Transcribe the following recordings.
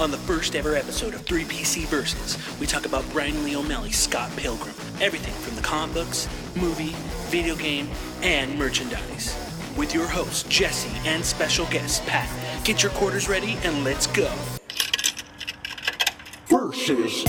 On the first ever episode of 3PC Versus, we talk about Brian Lee O'Malley's Scott Pilgrim. Everything from the comic books, movie, video game, and merchandise. With your host, Jesse, and special guest, Pat. Get your quarters ready and let's go. Versus.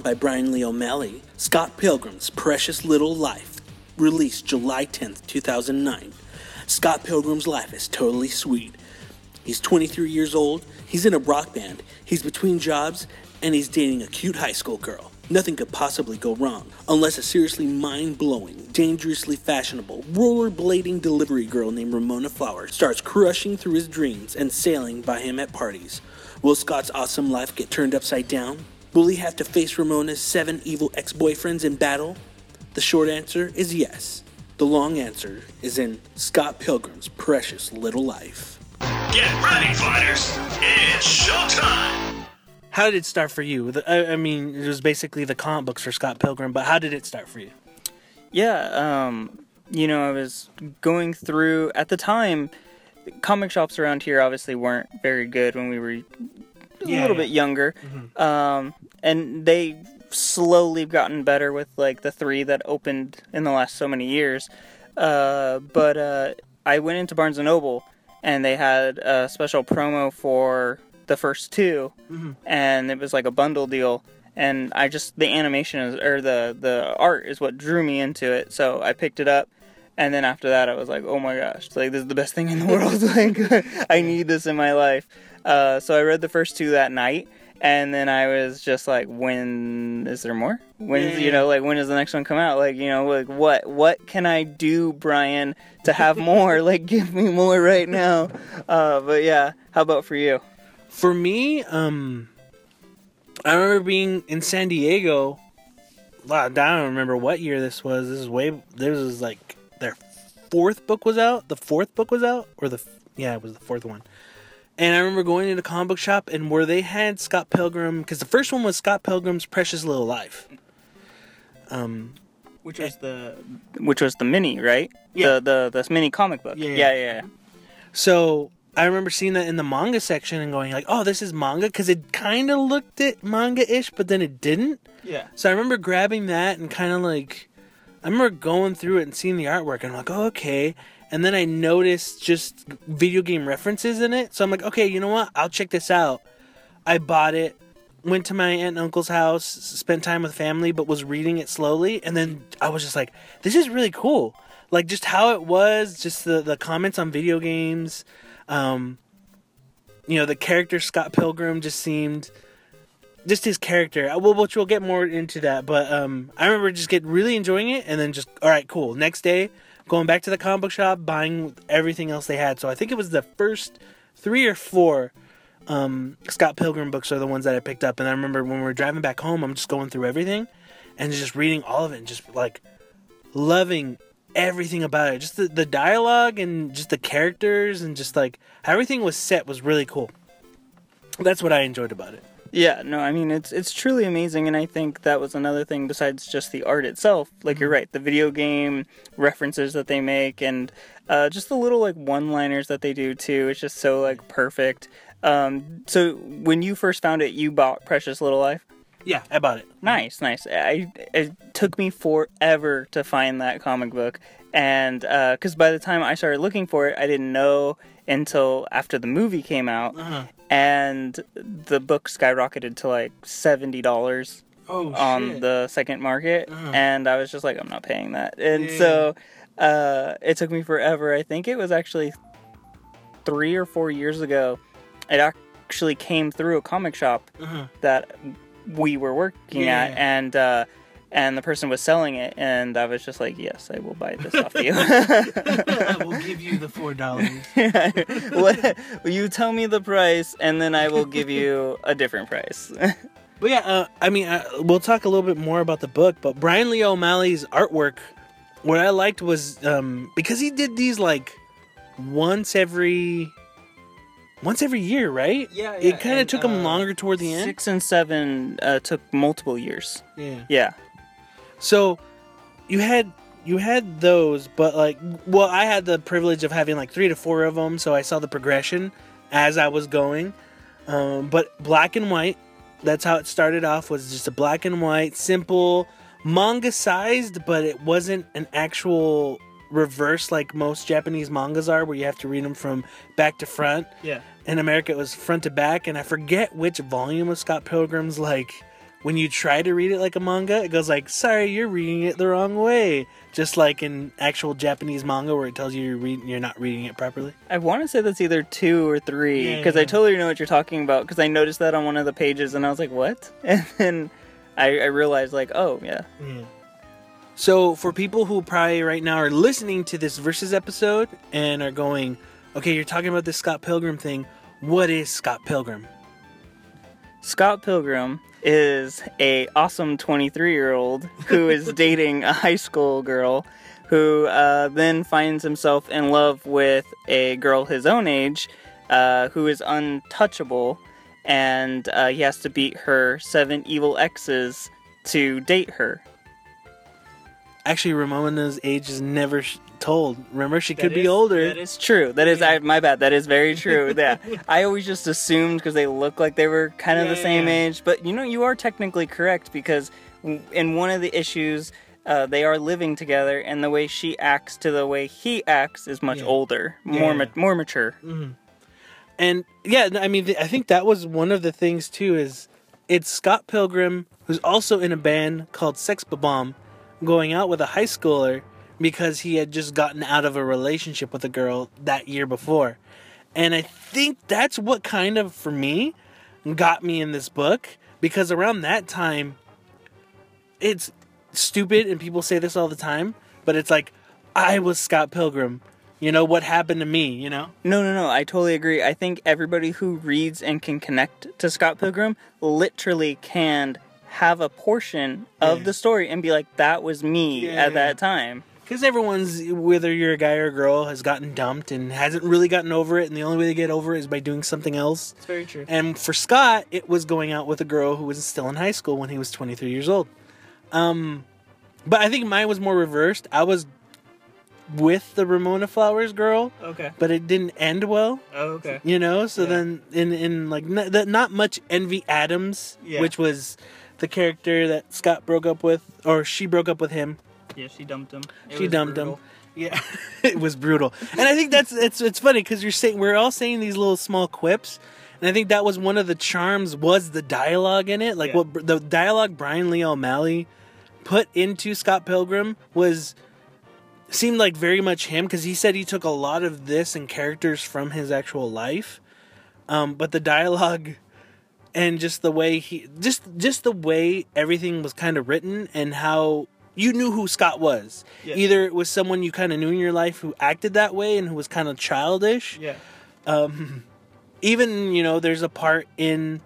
Drawn by Brian Lee O'Malley, Scott Pilgrim's Precious Little Life, released July 10th, 2009. Scott Pilgrim's life is totally sweet. He's 23 years old, he's in a rock band, he's between jobs, and he's dating a cute high school girl. Nothing could possibly go wrong, unless a seriously mind blowing, dangerously fashionable, rollerblading delivery girl named Ramona Flower starts crushing through his dreams and sailing by him at parties. Will Scott's awesome life get turned upside down? Will he have to face Ramona's seven evil ex boyfriends in battle? The short answer is yes. The long answer is in Scott Pilgrim's Precious Little Life. Get ready, fighters! It's showtime! How did it start for you? The- I I mean, it was basically the comic books for Scott Pilgrim, but how did it start for you? Yeah, um, you know, I was going through at the time. Comic shops around here obviously weren't very good when we were a Yeah, little yeah. bit younger, um, and they slowly gotten better with like the three that opened in the last so many years. Uh, but uh, I went into Barnes and Noble, and they had a special promo for the first 2 and it was like a bundle deal. And I just the animation is or the the art is what drew me into it, so I picked it up. And then after that, I was like, "Oh my gosh! Like this is the best thing in the world! like I need this in my life." Uh, so I read the first two that night, and then I was just like, "When is there more? When's you know like when does the next one come out? Like you know like what what can I do, Brian, to have more? like give me more right now." Uh, but yeah, how about for you? For me, um, I remember being in San Diego. I don't remember what year this was. This is way. This was like their fourth book was out. The fourth book was out, or the yeah, it was the fourth one. And I remember going into the comic book shop and where they had Scott Pilgrim because the first one was Scott Pilgrim's Precious Little Life. Um, Which was the which was the mini, right? Yeah. The the this mini comic book. Yeah, Yeah, yeah. yeah. yeah. So I remember seeing that in the manga section and going like, "Oh, this is manga," because it kind of looked it manga-ish, but then it didn't. Yeah. So I remember grabbing that and kind of like, I remember going through it and seeing the artwork, and I'm like, "Oh, okay." And then I noticed just video game references in it, so I'm like, "Okay, you know what? I'll check this out." I bought it, went to my aunt and uncle's house, spent time with family, but was reading it slowly, and then I was just like, "This is really cool." Like just how it was, just the the comments on video games, um, you know, the character Scott Pilgrim just seemed, just his character. uh, Well, which we'll get more into that, but um, I remember just get really enjoying it, and then just all right, cool. Next day, going back to the comic book shop, buying everything else they had. So I think it was the first three or four um, Scott Pilgrim books are the ones that I picked up, and I remember when we were driving back home, I'm just going through everything and just reading all of it, and just like loving everything about it. Just the, the dialogue and just the characters and just like how everything was set was really cool. That's what I enjoyed about it. Yeah, no, I mean it's it's truly amazing, and I think that was another thing besides just the art itself. Like you're right, the video game references that they make, and uh, just the little like one-liners that they do too. It's just so like perfect. Um, so when you first found it, you bought Precious Little Life. Yeah, I bought it. Nice, nice. I it took me forever to find that comic book, and because by the time I started looking for it, I didn't know until after the movie came out, Uh-huh. And the book skyrocketed to like seventy dollars Oh on the second market, Uh-huh. and I was just like, I'm not paying that, and Yeah. so uh, it took me forever. I think it was actually three or four years ago. It actually came through a comic shop Uh-huh. that we were working Yeah. at, and uh, and the person was selling it, and I was just like, "Yes, I will buy this off you." I will give you the four dollars. what, you tell me the price, and then I will give you a different price. But yeah, uh, I mean, uh, we'll talk a little bit more about the book. But Brian Lee O'Malley's artwork, what I liked was um, because he did these like once every once every year, right? Yeah, yeah. It kind of took him longer toward the end. Six and seven uh, took multiple years. Yeah. Yeah. So you had you had those, but like, well, I had the privilege of having like three to four of them, so I saw the progression as I was going. Um, but black and white, that's how it started off. Was just a black and white, simple, manga sized, but it wasn't an actual reverse like most Japanese mangas are, where you have to read them from back to front. Yeah. In America, it was front to back, and I forget which volume of Scott Pilgrim's like when you try to read it like a manga, it goes like, "Sorry, you're reading it the wrong way." Just like in actual Japanese manga, where it tells you you're reading, you're not reading it properly. I want to say that's either two or three Yeah, because I totally know what you're talking about because I noticed that on one of the pages and I was like, "What?" And then I, I realized like, "Oh yeah, mm. So for people who probably right now are listening to this versus episode and are going, "Okay, you're talking about this Scott Pilgrim thing. What is Scott Pilgrim?" Scott Pilgrim is a awesome 23 year old who is dating a high school girl who uh, then finds himself in love with a girl his own age uh, who is untouchable and uh, he has to beat her seven evil exes to date her. Actually, Ramona's age is never told. Remember, she could be older. That is true. That is I, my bad. That is very true. Yeah, I always just assumed because they look like they were kind of Yeah, the same yeah. age. But you know, you are technically correct because in one of the issues, uh, they are living together, and the way she acts to the way he acts is much Yeah. older, more ma- more mature. And yeah, I mean, I think that was one of the things too. Is it's Scott Pilgrim who's also in a band called Sex Bomb, going out with a high schooler because he had just gotten out of a relationship with a girl that year before. And I think that's what kind of for me got me in this book because around that time it's stupid and people say this all the time, but it's like I was Scott Pilgrim. You know what happened to me, you know? No, no, no. I totally agree. I think everybody who reads and can connect to Scott Pilgrim literally can have a portion of Yeah. the story and be like, "That was me Yeah. at that time." Because everyone's, whether you're a guy or a girl, has gotten dumped and hasn't really gotten over it, and the only way to get over it is by doing something else. It's very true. And for Scott, it was going out with a girl who was still in high school when he was 23 years old. Um, but I think mine was more reversed. I was with the Ramona Flowers girl, Okay. but it didn't end well. Oh, okay. You know, so Yeah. then in in like n- that not much Envy Adams, Yeah. which was the character that Scott broke up with, or she broke up with him. Yeah, she dumped him. It she dumped brutal. him. Yeah, it was brutal, and I think that's it's it's funny because you're saying we're all saying these little small quips, and I think that was one of the charms was the dialogue in it. Like Yeah. what the dialogue Brian Lee O'Malley put into Scott Pilgrim was seemed like very much him because he said he took a lot of this and characters from his actual life, um, but the dialogue and just the way he just just the way everything was kind of written and how you knew who Scott was. Yeah. Either it was someone you kind of knew in your life who acted that way and who was kind of childish. Yeah. Even, you know, there's a part in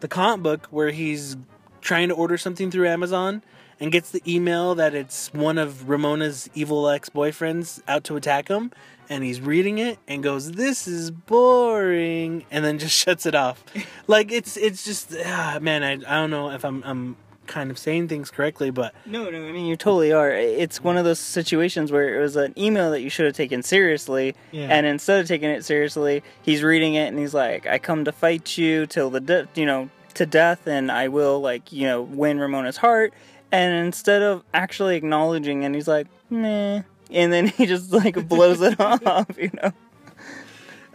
the comic book where he's trying to order something through Amazon and gets the email that it's one of Ramona's evil ex-boyfriends out to attack him and he's reading it and goes this is boring and then just shuts it off. like it's it's just ah, man, I, I don't know if I'm I'm kind of saying things correctly, but No, no, I mean you totally are. It's one of those situations where it was an email that you should have taken seriously, Yeah. and instead of taking it seriously, he's reading it and he's like, "I come to fight you till the de- you know to death, and I will like you know win Ramona's heart." And instead of actually acknowledging, and he's like, "Meh," and then he just like blows it off, you know.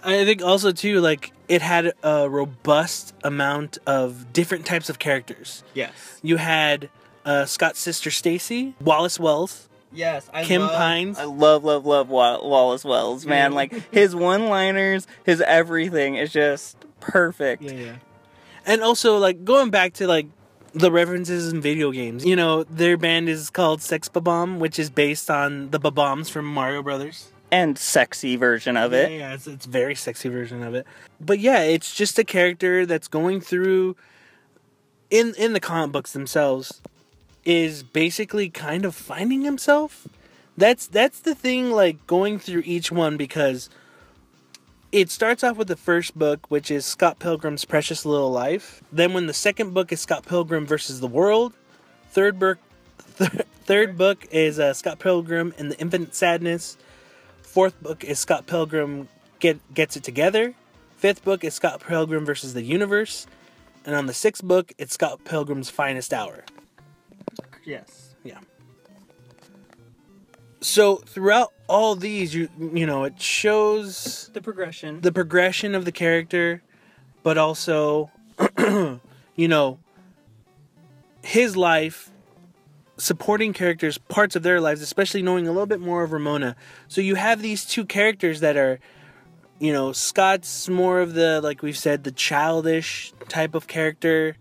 I think also too like it had a robust amount of different types of characters. Yes. You had uh, Scott's sister Stacy, Wallace Wells, Yes, I Kim love, Pines. I love, love, love Wallace Wells, man. Like his one-liners, his everything is just perfect. yeah. And also like going back to like the references in video games. You know, their band is called Sex Bomb, which is based on the Bombs from Mario Brothers. And sexy version of it. Yeah, yeah, it's it's very sexy version of it. But yeah, it's just a character that's going through in in the comic books themselves is basically kind of finding himself. That's that's the thing like going through each one because it starts off with the first book which is Scott Pilgrim's Precious Little Life. Then when the second book is Scott Pilgrim versus the World, third book th- third book is uh, Scott Pilgrim and the Infinite Sadness. Fourth book is Scott Pilgrim get gets it together. Fifth book is Scott Pilgrim versus the Universe, and on the sixth book, it's Scott Pilgrim's Finest Hour. Yes. Yeah. So throughout all these, you you know, it shows The progression. the progression of the character, but also, you know, his life, supporting characters, parts of their lives, especially knowing a little bit more of Ramona. So you have these two characters that are, you know, Scott's more of the, like we've said, the childish type of character.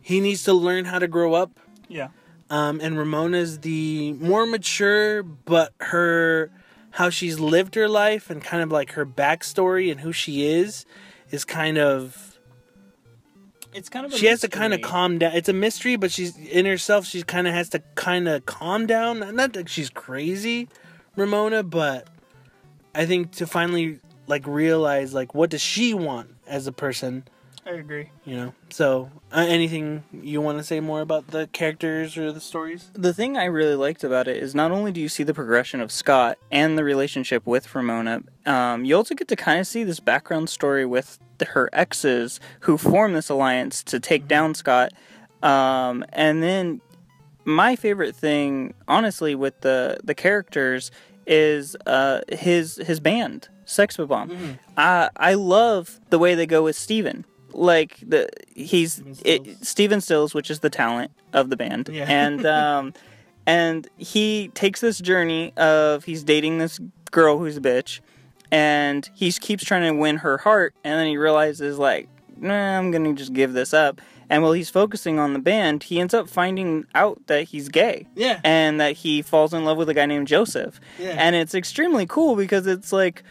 He needs to learn how to grow up yeah. um, and Ramona's the more mature, but her how she's lived her life and kind of like her backstory and who she is is kind of It's kind of. she has to kind of calm down. It's a mystery, but she's in herself. She kind of has to kind of calm down. Not- Not that she's crazy, Ramona, but I think to finally like realize like what does she want as a person, I agree. you know. So uh, anything you want to say more about the characters or the stories? The thing I really liked about it is not only do you see the progression of Scott and the relationship with Ramona, um, you also get to kind of see this background story with the, her exes who form this alliance to take down Scott. Um, and then my favorite thing, honestly, with the the characters is uh, his his band, Sex Bomb. I I love the way they go with Steven. Like the he's it, Steven Stills, which is the talent of the band, Yeah. and um, and he takes this journey of he's dating this girl who's a bitch, and he keeps trying to win her heart, and then he realizes like, nah, I'm gonna just give this up. And while he's focusing on the band, he ends up finding out that he's gay. Yeah. And that he falls in love with a guy named Joseph. Yeah. And it's extremely cool because it's like,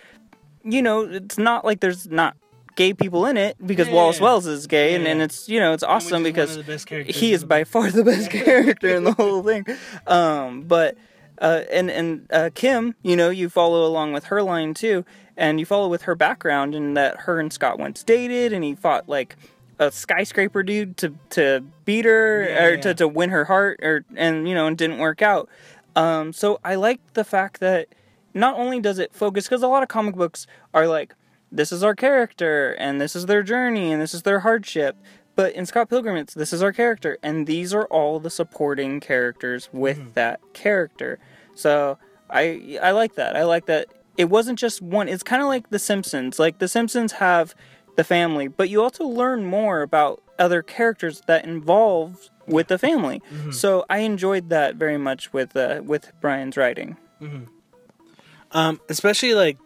you know, it's not like there's not gay people in it because Yeah, Wallace yeah. Wells is gay and, Yeah, and yeah. it's, you know, it's awesome Which is one because of the best characters he is by far the best character in the whole thing. Um, but uh, and and uh, Kim, you know, you follow along with her line too, and you follow with her background and that her and Scott once dated, and he fought like a skyscraper dude to to beat her or to, to win her heart, or and you know, and didn't work out. Um, so I like the fact that not only does it focus because a lot of comic books are like this is our character and this is their journey and this is their hardship. But in Scott Pilgrim it's this is our character and these are all the supporting characters with that character. So I I like that. I like that it wasn't just one it's kind of like the Simpsons. Like the Simpsons have the family but you also learn more about other characters that involve with the family. So I enjoyed that very much with uh, with Brian's writing. Um, especially like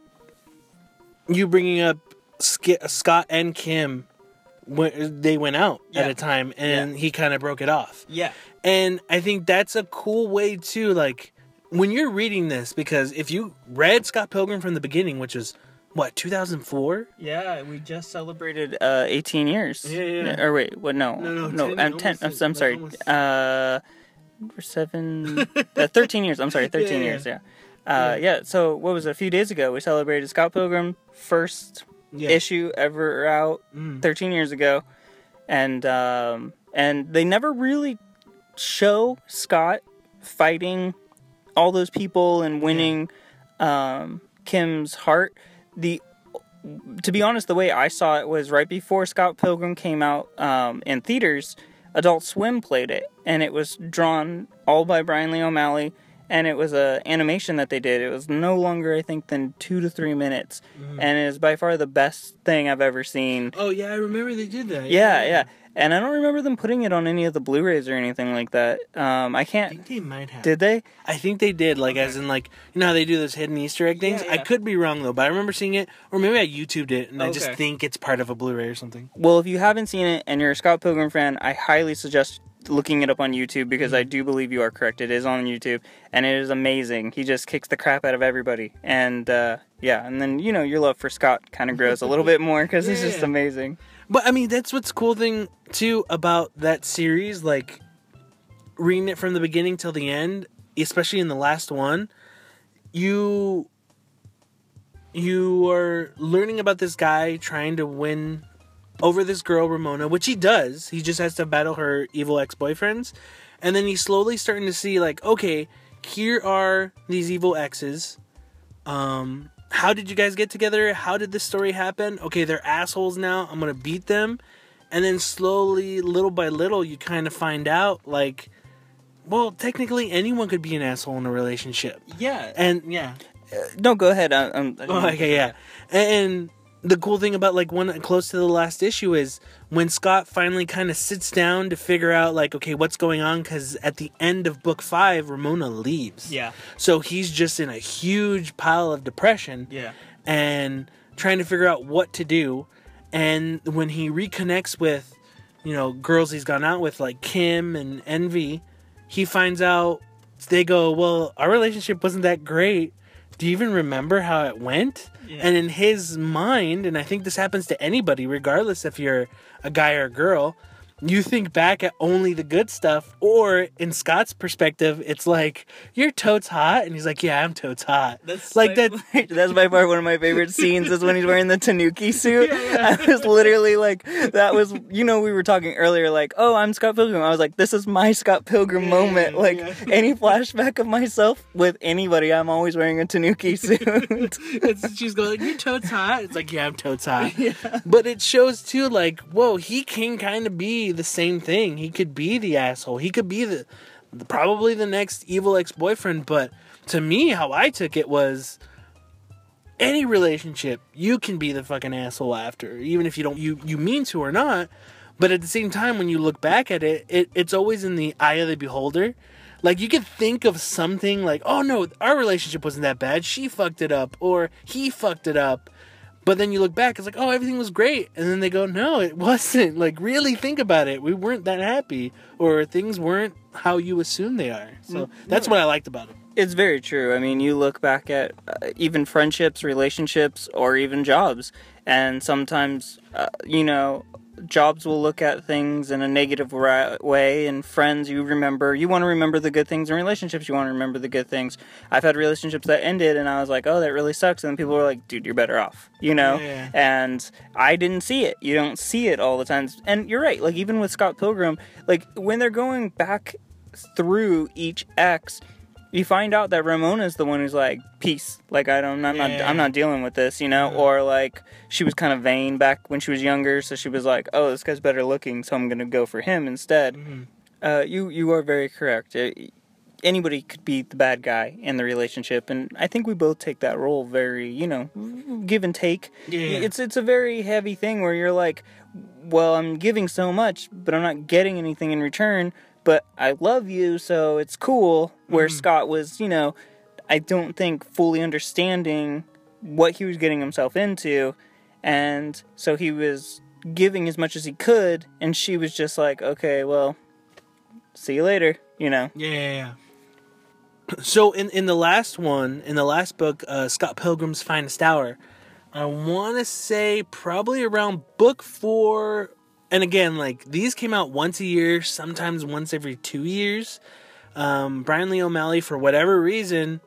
you bringing up Sk- Scott and Kim when they went out at a time, and he kind of broke it off. yeah And I think that's a cool way too. Like when you're reading this, because if you read Scott Pilgrim from the beginning, which was what 2004, Yeah, we just celebrated uh 18 years. Yeah, yeah. Or wait, what? No, No, no, no. 10, I'm 10. I'm, I'm sorry. almost- Uh, we're seven, uh, 13 years. I'm sorry, 13 Yeah, yeah, years. Yeah. Uh, yeah. So what was it? A few days ago, we celebrated Scott Pilgrim first yeah, issue ever out, Mm. 13 years ago, and um, and they never really show Scott fighting all those people and winning um, Kim's heart. The to be honest, the way I saw it was right before Scott Pilgrim came out um, in theaters. Adult Swim played it, and it was drawn all by Brian Lee O'Malley, and it was a animation that they did. It was no longer, I think, than two to three minutes, and it is by far the best thing I've ever seen. Oh yeah, I remember they did that. Yeah, yeah, and I don't remember them putting it on any of the Blu-rays or anything like that. Um, I I can't. think they might have. Did they? I think they did, like as in like you know how they do those hidden Easter egg things. Yeah, I could be wrong though, but I remember seeing it, or maybe I YouTubed it, and I just think it's part of a Blu-ray or something. Well, if you haven't seen it and you're a Scott Pilgrim fan, I highly suggest looking it up on YouTube because I do believe you are correct. It is on YouTube, and it is amazing. He just kicks the crap out of everybody, and uh, yeah, and then you know your love for Scott kind of grows a little bit more because it's just Yeah. amazing. But I mean, that's what's cool thing too about that series. Like reading it from the beginning till the end, especially in the last one, you you are learning about this guy trying to win over this girl Ramona, which he does. He just has to battle her evil ex boyfriends, and then he's slowly starting to see like, okay, here are these evil exes. Um, how did you guys get together? How did this story happen? Okay, they're assholes now. I'm gonna beat them, and then slowly, little by little, you kind of find out like, well, technically anyone could be an asshole in a relationship, Yeah. and yeah, No, go ahead. I, I'm, Oh, okay, yeah. And the cool thing about like one close to the last issue is when Scott finally kind of sits down to figure out like, okay, what's going on? Because at the end of book five, Ramona leaves. Yeah. So he's just in a huge pile of depression. Yeah. And trying to figure out what to do. And when he reconnects with, you know, girls he's gone out with like Kim and Envy, he finds out they go, well, our relationship wasn't that great. Do you even remember how it went? And in his mind, and I think this happens to anybody, regardless if you're a guy or a girl, you think back at only the good stuff, or in Scott's perspective, it's like you're totes hot, and he's like, "Yeah, I'm totes hot." That's like that. That's by far one of my favorite scenes is when he's wearing the Tanuki suit. I was literally like, that was, you know, we were talking earlier, like, oh, I'm Scott Pilgrim. I was like, this is my Scott Pilgrim moment. Like, any flashback of myself with anybody, I'm always wearing a Tanuki suit. It's, she's going, "You're totes hot." It's like, "Yeah, I'm totes hot." But it shows too, like, whoa, he can kind of be the same thing. He could be the asshole. He could be the, probably the next evil ex boyfriend. But to me, how I took it was. Any relationship, you can be the fucking asshole after, even if you don't you you mean to or not. But at the same time, when you look back at it, it it's always in the eye of the beholder. Like you could think of something like, "Oh no, our relationship wasn't that bad. She fucked it up, or he fucked it up." But then you look back, it's like, "Oh, everything was great," and then they go, "No, it wasn't." Like really think about it. We weren't that happy, or things weren't how you assume they are. So that's what I liked about it. It's very true. I mean, you look back at uh, even friendships, relationships, or even jobs, and sometimes, uh, you know, jobs will look at things in a negative way, and friends, you remember, you want to remember the good things, and relationships, you want to remember the good things. I've had relationships that ended, and I was like, oh, that really sucks, and then people were like, dude, you're better off, you know? Yeah. And I didn't see it. You don't see it all the time. And you're right, like, even with Scott Pilgrim, like, when they're going back through each X, you find out that Ramona's the one who's like, peace. Like I don't, I'm not, Yeah. I'm not dealing with this, you know. Or like she was kind of vain back when she was younger, so she was like, oh, this guy's better looking, so I'm gonna go for him instead. Uh, you, you are very correct. Uh, Anybody could be the bad guy in the relationship, and I think we both take that role very, you know, give and take. Yeah. It's it's a very heavy thing where you're like, well, I'm giving so much, but I'm not getting anything in return. But I love you, so it's cool. Where Scott was, you know, I don't think fully understanding what he was getting himself into, and so he was giving as much as he could, and she was just like, okay, well, see you later, you know. Yeah, yeah, yeah. So in in the last one, in the last book, uh, Scott Pilgrim's Finest Hour, I want to say probably around book four. And again, like these came out once a year, sometimes once every two years. Um, Brian Lee O'Malley, for whatever reason,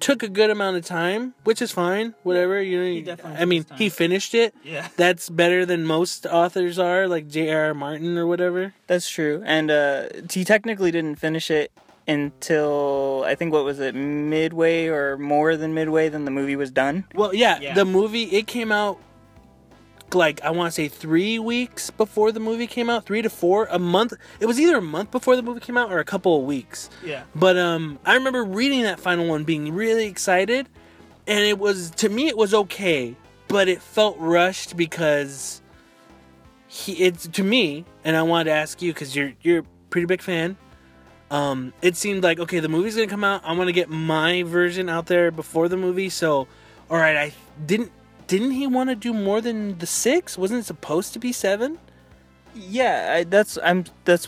took a good amount of time, which is fine. Whatever you know. definitely I mean, he finished it. Yeah. That's better than most authors are, like J.R.R. Martin or whatever. That's true. And uh, he technically didn't finish it until I think what was it, midway or more than midway than the movie was done. Well, yeah, Yeah. the movie it came out like I want to say three weeks before the movie came out, three to four, a month. It was either a month before the movie came out or a couple of weeks. Yeah. But um, I remember reading that final one, being really excited, and it was to me it was okay, but it felt rushed because he it's to me, and I wanted to ask you because you're you're a pretty big fan. Um, it seemed like okay, the movie's gonna come out. I want to get my version out there before the movie. So, all right, I didn't. Didn't he want to do more than the six? Wasn't it supposed to be seven? Yeah, I, that's I'm that's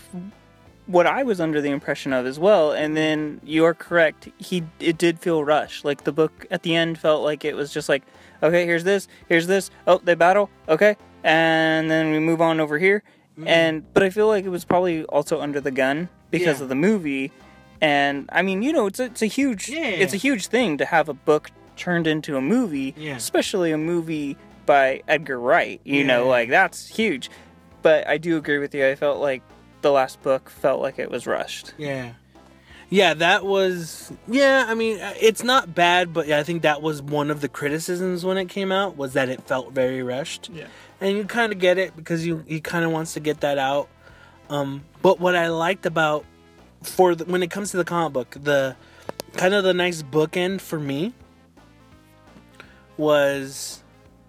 what I was under the impression of as well. And then you are correct. He it did feel rushed. Like the book at the end felt like it was just like, okay, here's this, here's this. Oh, they battle. Okay, and then we move on over here. Mm-hmm. And but I feel like it was probably also under the gun because Yeah. of the movie. And I mean, you know, it's a, it's a huge Yeah. it's a huge thing to have a book turned into a movie, Yeah. especially a movie by Edgar Wright. You know, like that's huge. But I do agree with you. I felt like the last book felt like it was rushed. Yeah. Yeah, that was yeah, I mean, uh, it's not bad, but I think that was one of the criticisms when it came out was that it felt very rushed. Yeah. And you kind of get it because you he kind of wants to get that out. Um but what I liked about for the, when it comes to the comic book, the kind of the nice bookend for me was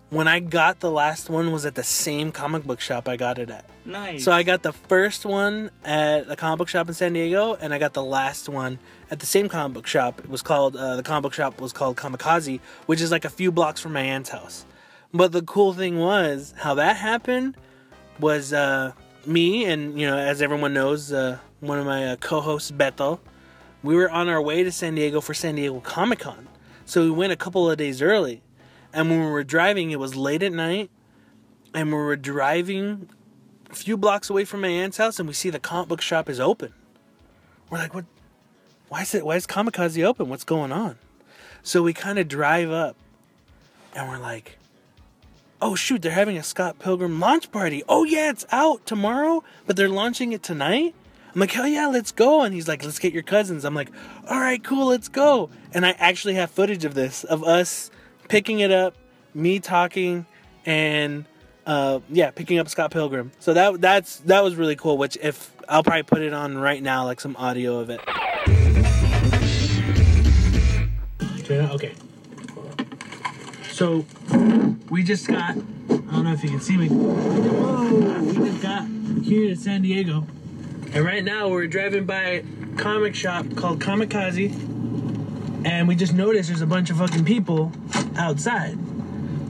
when I got the last one was at the same comic book shop I got it at. Nice. So I got the first one at the comic book shop in San Diego, and I got the last one at the same comic book shop. It was called uh, the comic book shop was called Comickaze, which is like a few blocks from my aunt's house. But the cool thing was how that happened was uh, me and you know as everyone knows, uh, one of my uh, co-hosts Beto. We were on our way to San Diego for San Diego Comic Con, so we went a couple of days early. And when we were driving, it was late at night, and we were driving a few blocks away from my aunt's house and we see the comic book shop is open. We're like, what? Why is it? Why is Comickaze open? What's going on? So we kind of drive up, and we're like, oh shoot, they're having a Scott Pilgrim launch party. Oh yeah, it's out tomorrow, but they're launching it tonight. I'm like, hell yeah, let's go. And he's like, let's get your cousins. I'm like, all right, cool, let's go. And I actually have footage of this, of us picking it up, me talking, and uh, yeah, picking up Scott Pilgrim. So that that's that was really cool. Which if I'll probably put it on right now, like some audio of it. Okay. So we just got. I don't know if you can see me. Whoa! We just got here to San Diego, and right now we're driving by a comic shop called Comickaze, and we just noticed there's a bunch of fucking people outside.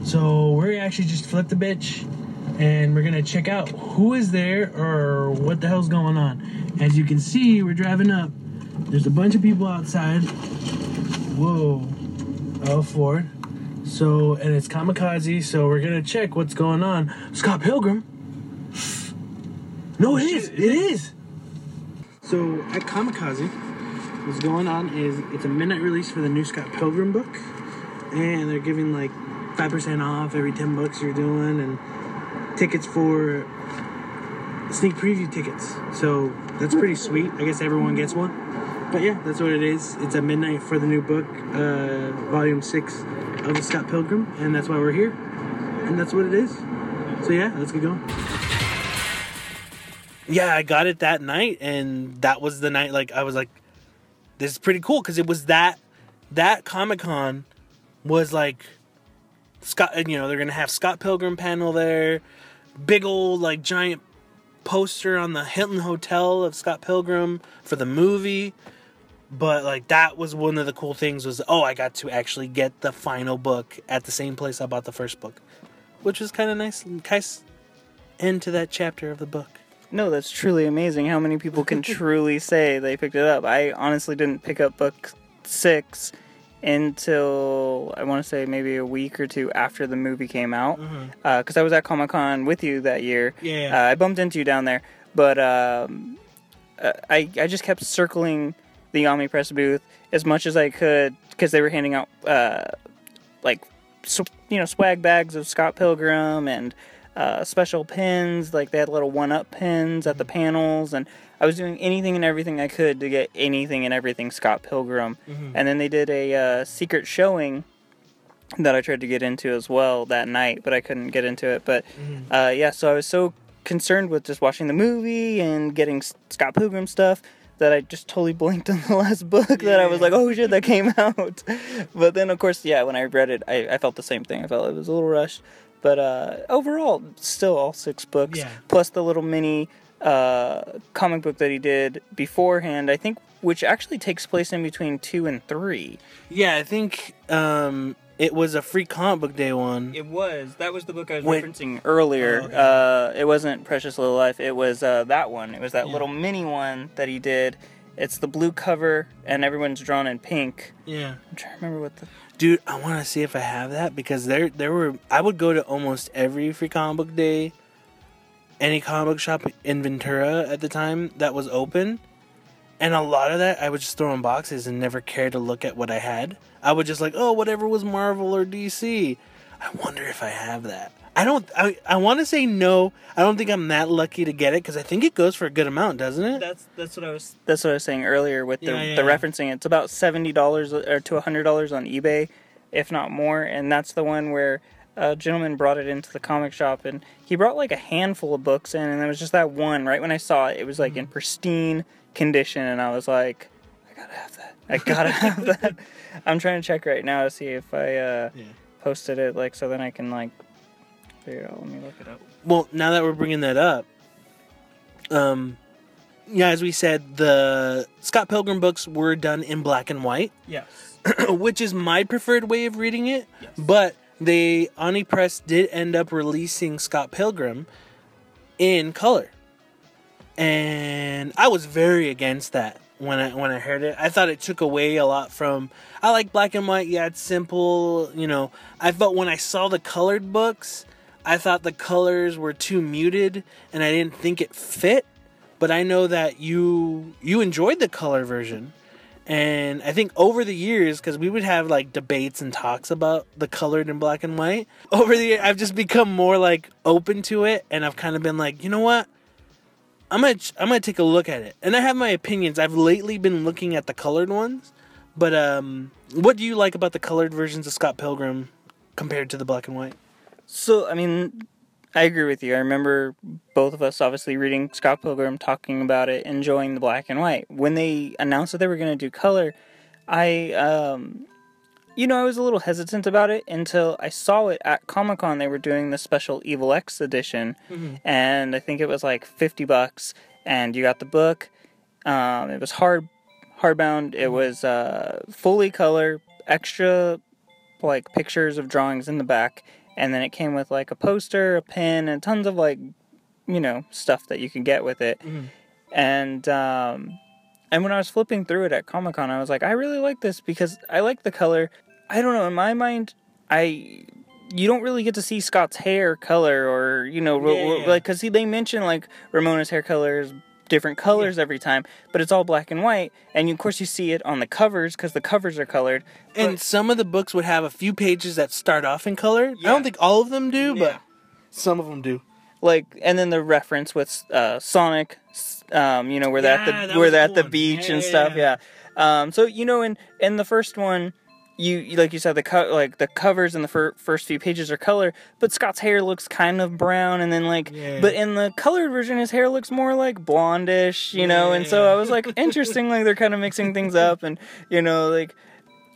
So we're actually just flipped the bitch and we're gonna check out who is there or what the hell's going on. As you can see, we're driving up. There's a bunch of people outside. Whoa. Oh, Ford. So, and it's Comickaze, so we're gonna check what's going on. Scott Pilgrim. No, it is. It is. So at Comickaze, what's going on is it's a midnight release for the new Scott Pilgrim book, and they're giving like five percent off every ten bucks you're doing, and tickets for sneak preview tickets. So that's pretty sweet. I guess everyone gets one. But yeah, that's what it is. It's a midnight for the new book, uh, volume six of the Scott Pilgrim, and that's why we're here. And that's what it is. So yeah, let's get going. Yeah, I got it that night, and that was the night. Like I was like, "This is pretty cool" because it was that that Comic Con was like Scott. You know, they're gonna have Scott Pilgrim panel there, big old like giant poster on the Hilton Hotel of Scott Pilgrim for the movie. But like that was one of the cool things was oh I got to actually get the final book at the same place I bought the first book, which was kind of nice, nice end to that chapter of the book. No, that's truly amazing how many people can truly say they picked it up. I honestly didn't pick up book six until I want to say maybe a week or two after the movie came out, because I was at Comic Con with you that year. Yeah. uh, I bumped into you down there, but um, uh, I I just kept circling the Oni Press booth as much as I could because they were handing out uh, like you know swag bags of Scott Pilgrim and uh, special pins. Like they had little one up pins at the panels, and I was doing anything and everything I could to get anything and everything Scott Pilgrim. And then they did a uh, secret showing that I tried to get into as well that night, but I couldn't get into it. But uh, yeah, so I was so concerned with just watching the movie and getting Scott Pilgrim stuff that I just totally blinked on the last book that I was like, oh shit, that came out. but then, of course, yeah, when I read it, I, I felt the same thing. I felt it was a little rushed. But uh, overall, still all six books, Yeah. plus the little mini uh, comic book that he did beforehand, I think, which actually takes place in between two and three. Yeah, I think um, it was a free comic book day one. It was. That was the book I was Wait. referencing earlier. Oh, okay. uh, it wasn't Precious Little Life. It was uh, that one. It was that Yeah. little mini one that he did. It's the blue cover, and everyone's drawn in pink. Yeah. I'm trying to remember what the. Dude, I want to see if I have that because there there were I would go to almost every free comic book day, any comic book shop in Ventura at the time that was open, and a lot of that I would just throw in boxes and never care to look at what I had. I would just like, oh, whatever was Marvel or DC. I wonder if I have that. I don't. I I want to say no. I don't think I'm that lucky to get it because I think it goes for a good amount, doesn't it? That's that's what I was. That's what I was saying earlier with the Yeah, yeah, the yeah. referencing. It's about seventy dollars or to hundred dollars on eBay, if not more. And that's the one where a gentleman brought it into the comic shop, and he brought like a handful of books in, and there was just that one. Right when I saw it, it was like Mm-hmm. in pristine condition, and I was like, I gotta have that. I gotta have that. I'm trying to check right now to see if I uh, Yeah. posted it, like so then I can like figure out. Let me look it up. well, now that we're bringing that up, um, yeah, as we said, the Scott Pilgrim books were done in black and white, Yes. which is my preferred way of reading it. Yes. But they Oni Press did end up releasing Scott Pilgrim in color, and I was very against that when I when I heard it. I thought it took away a lot from. I like black and white. Yeah, it's simple. You know, I felt when I saw the colored books, I thought the colors were too muted, and I didn't think it fit. But I know that you you enjoyed the color version. And I think over the years, because we would have like debates and talks about the colored and black and white, over the I've just become more like open to it, and I've kind of been like, you know what, I'm gonna I'm gonna take a look at it, and I have my opinions. I've lately been looking at the colored ones, but um, what do you like about the colored versions of Scott Pilgrim compared to the black and white? So, I mean, I agree with you. I remember both of us obviously reading Scott Pilgrim, talking about it, enjoying the black and white. When they announced that they were going to do color, I, um, you know, I was a little hesitant about it until I saw it at Comic Con. They were doing the special Evil Ex edition, and I think it was like 50 bucks, and you got the book. Um, it was hard, hardbound. It was uh, fully color, extra like pictures of drawings in the back and then it came with like a poster a pin, and tons of like you know stuff that you can get with it. And um and when i was flipping through it at comic-con i was like i really like this because i like the color. I don't know in my mind i you don't really get to see scott's hair color or you know yeah. like because they mention like ramona's hair color is different colors every time but it's all black and white and you, of course you see it on the covers because the covers are colored And some of the books would have a few pages that start off in color. I don't think all of them do, Yeah. but some of them do. like and then the reference with uh Sonic um you know where they're Yeah, at that the where they're at the beach Yeah, and yeah, stuff yeah. yeah um so you know in in the first one you like you said the co- like the covers and the fir- first few pages are color but Scott's hair looks kind of brown and then like Yeah. but in the colored version his hair looks more like blondish you know? And so I was like interesting like they're kind of mixing things up and you know like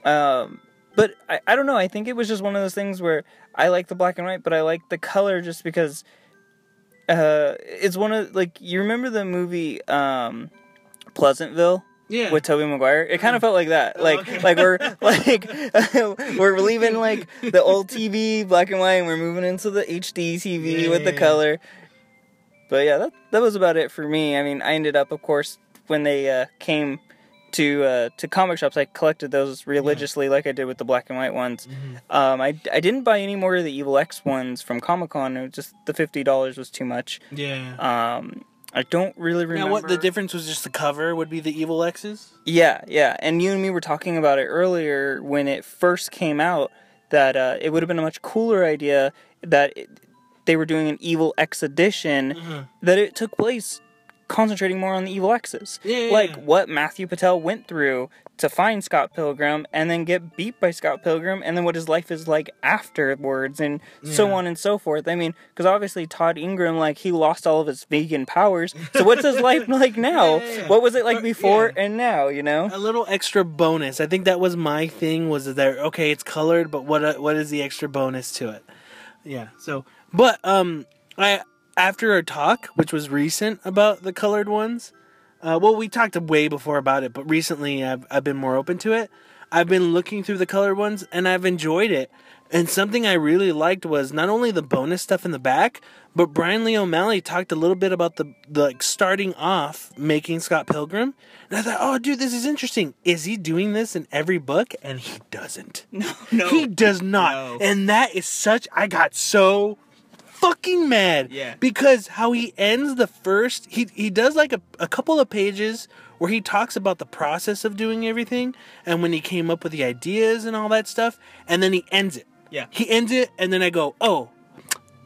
um but I, I don't know i think it was just one of those things where i like the black and white but i like the color just because uh it's one of like you remember the movie um pleasantville Yeah. with Tobey Maguire. It kind of felt like that. Like okay. like we're like we're leaving like the old TV black and white and we're moving into the HD TV Yeah, with the yeah, color. But yeah, that that was about it for me. I mean, I ended up of course when they uh, came to uh, to comic shops, I collected those religiously like I did with the black and white ones. Mm-hmm. Um, I, I didn't buy any more of the Evil Ex ones from Comic Con. It was just the fifty dollars was too much. yeah. Um, I don't really remember. now, what the difference was just the cover would be the Evil Exes? Yeah, yeah. And you and me were talking about it earlier when it first came out that uh, it would have been a much cooler idea that it, they were doing an Evil X edition Mm-hmm. that it took place concentrating more on the Evil Exes. Yeah, yeah, like yeah. what Matthew Patel went through to find Scott Pilgrim and then get beat by Scott Pilgrim and then what his life is like afterwards and so on and so forth. I mean, because obviously Todd Ingram, like, he lost all of his vegan powers. So what's his life like now? Yeah, yeah, yeah. What was it like before yeah. and now, you know? A little extra bonus. I think that was my thing. Was that okay? It's colored, but what uh, what is the extra bonus to it? Yeah. So, but um, I after our talk, which was recent about the colored ones. Uh, well, we talked way before about it, but recently I've I've been more open to it. I've been looking through the colored ones and I've enjoyed it. And something I really liked was not only the bonus stuff in the back, but Brian Lee O'Malley talked a little bit about the, the like starting off making Scott Pilgrim. And I thought, oh dude, this is interesting. Is he doing this in every book? And he doesn't. No, no. He does not. No. And that is such I got so fucking mad. Yeah. Because how he ends the first he he does like a, a couple of pages where he talks about the process of doing everything and when he came up with the ideas and all that stuff, and then he ends it. Yeah. He ends it and then I go, Oh,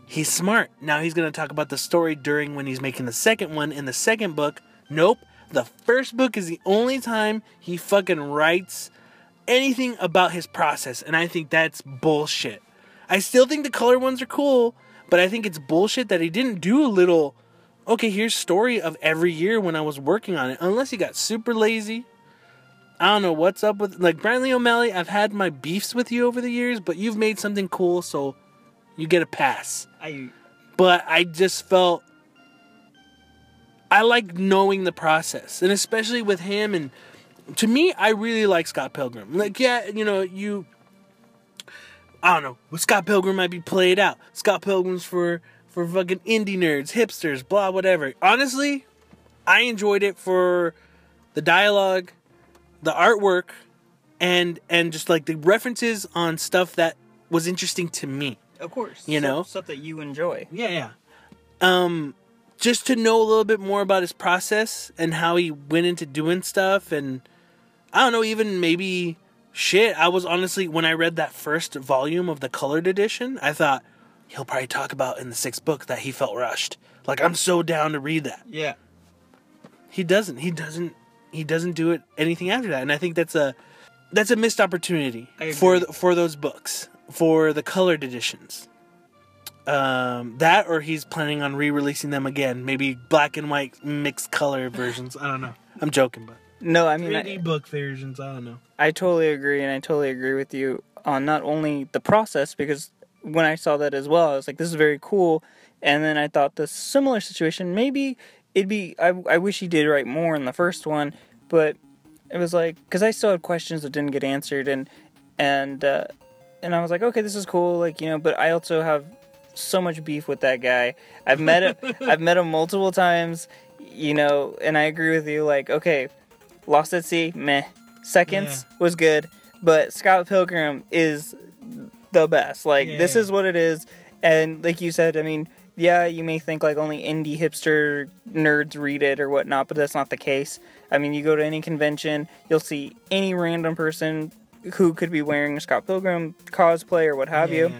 he's smart. Now he's gonna talk about the story during when he's making the second one in the second book. Nope. The first book is the only time he fucking writes anything about his process, and I think that's bullshit. I still think the color ones are cool, but I think it's bullshit that he didn't do a little. Okay, here's story of every year when I was working on it. Unless he got super lazy. I don't know what's up with like Brian Lee O'Malley. I've had my beefs with you over the years, but you've made something cool, so you get a pass. I But I just felt I like knowing the process, and especially with him. And to me, I really like Scott Pilgrim. Like, yeah, you know, you. I don't know. With Scott Pilgrim might be played out. Scott Pilgrim's for for fucking indie nerds, hipsters, blah, whatever. Honestly, I enjoyed it for the dialogue, the artwork, and and just like the references on stuff that was interesting to me. of course. You stuff- know? stuff that you enjoy. Yeah, yeah. Um, just to know a little bit more about his process and how he went into doing stuff, and I don't know, even maybe shit. I was honestly when I read that first volume of the colored edition, I thought he'll probably talk about in the sixth book that he felt rushed. Like I'm so down to read that. Yeah. He doesn't. He doesn't. He doesn't do it anything after that, and I think that's a that's a missed opportunity for for those books for the colored editions. Um, that or he's planning on re-releasing them again, maybe black and white mixed color versions. I don't know. I'm joking, but No, I mean, 3D I, book versions. I don't know. I totally agree, and I totally agree with you on not only the process because when I saw that as well, I was like, "This is very cool," and then I thought the similar situation maybe it'd be. I I wish he did write more in the first one, but it was like because I still had questions that didn't get answered, and and uh, and I was like, okay, this is cool, like you know, but I also have so much beef with that guy. I've met him. I've met him multiple times, you know, and I agree with you. Like, okay, Lost at Sea, meh. Seconds was good, but Scott Pilgrim is the best. Like, this Yeah. is what it is. And like you said, I mean, yeah, you may think like only indie hipster nerds read it or whatnot, but that's not the case. I mean, you go to any convention, you'll see any random person who could be wearing a Scott Pilgrim cosplay or what have you.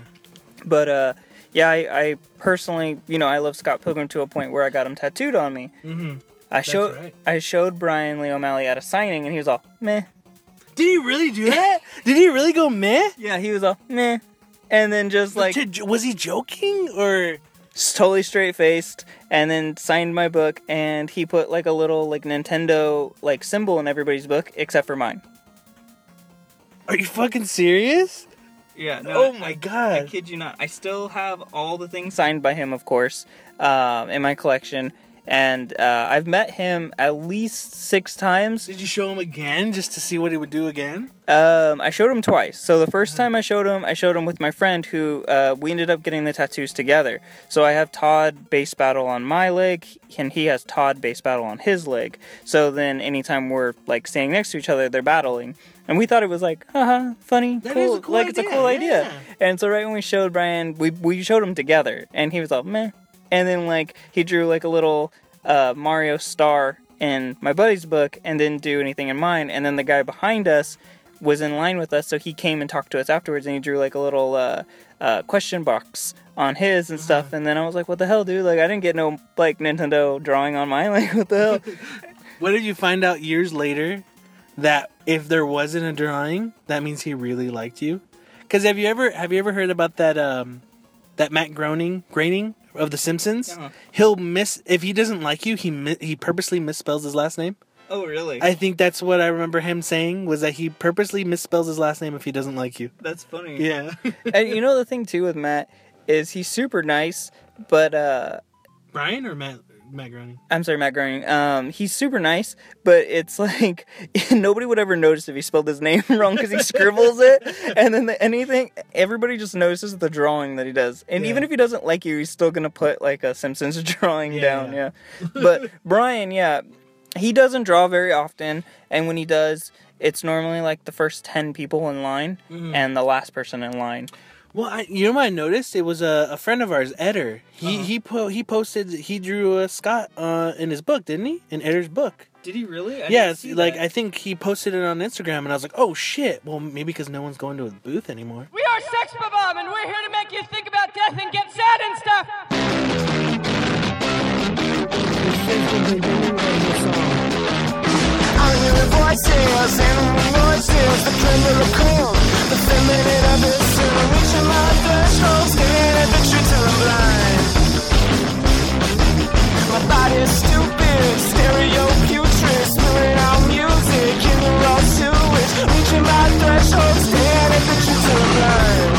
But uh, yeah, I, I personally, you know, I love Scott Pilgrim to a point where I got him tattooed on me. Mm-hmm. I showed right. I showed Brian Lee O'Malley at a signing, and he was all meh. Did he really do that? Did he really go meh? Yeah, he was all meh, and then just like To- was he joking or? totally straight faced, and then signed my book, and he put like a little like Nintendo like symbol in everybody's book except for mine. Are you fucking serious? Yeah. No, oh my god. I kid you not. I still have all the things signed by him, of course, um, in my collection, and uh, I've met him at least six times. Did you show him again just to see what he would do again? Um, I showed him twice. So the first time I showed him, I showed him with my friend who uh, we ended up getting the tattoos together. So I have Todd bass battle on my leg, and he has Todd bass battle on his leg. So then anytime we're like standing next to each other, they're battling. And we thought it was like, haha, funny, That cool. cool like it's a idea, cool idea. And so right when we showed Brian, we we showed him together, and he was like, meh. And then like he drew like a little uh, Mario star in my buddy's book, and didn't do anything in mine. And then the guy behind us was in line with us, so he came and talked to us afterwards, and he drew like a little uh, uh, question box on his and stuff. And then I was like, what the hell, dude? Like I didn't get no like Nintendo drawing on mine. Like what the hell? What did you find out years later that if there wasn't a drawing, that means he really liked you? Because have you ever have you ever heard about that um that Matt Groening Groening of The Simpsons? Uh-uh. He'll miss if he doesn't like you. He mi- he purposely misspells his last name. oh really? I think that's what I remember him saying was that he purposely misspells his last name if he doesn't like you. That's funny. Yeah. and you know the thing too with Matt is he's super nice, but uh Brian or Matt? Matt Groening. I'm sorry, Matt Groening. Um, he's super nice, but it's like nobody would ever notice if he spelled his name wrong because he scribbles it, and then the, anything, everybody just notices the drawing that he does. And Yeah. even if he doesn't like you, he's still gonna put like a Simpsons drawing Yeah. down. Yeah, but Brian, yeah, he doesn't draw very often, and when he does, it's normally like the first ten people in line Mm-hmm. and the last person in line. Well, I, you know what I noticed? It was a, a friend of ours, Eder. He he po- he posted he drew a Scott uh, in his book, didn't he? In Eder's book. Did he really? I yeah, it's like I think he posted it on Instagram, and I was like, oh shit. Well, maybe because no one's going to his booth anymore. We are Sex Bob-omb, and we're here to make you think about death and get sad and stuff. I'm hearing voices, animal voices, the tremor of cold, the feminine abyss, and I'm reaching my threshold, staring at the truth till I'm blind. My body's stupid, stereo putrid, spewing out music in the raw sewage, reaching my threshold, staring at the truth till I'm blind.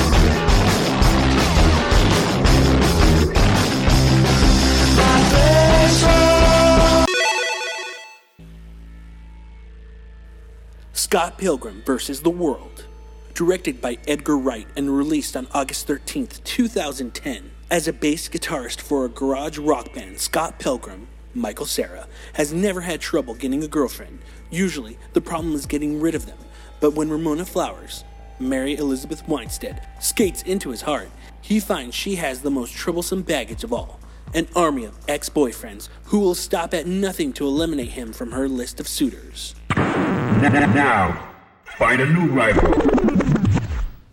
Scott Pilgrim vs. the World. Directed by Edgar Wright and released on August 13, 2010. As a bass guitarist for a garage rock band, Scott Pilgrim, Michael Cera, has never had trouble getting a girlfriend. Usually, the problem is getting rid of them. But when Ramona Flowers, Mary Elizabeth Winstead, skates into his heart, he finds she has the most troublesome baggage of all an army of ex boyfriends who will stop at nothing to eliminate him from her list of suitors. Now, find a new rival.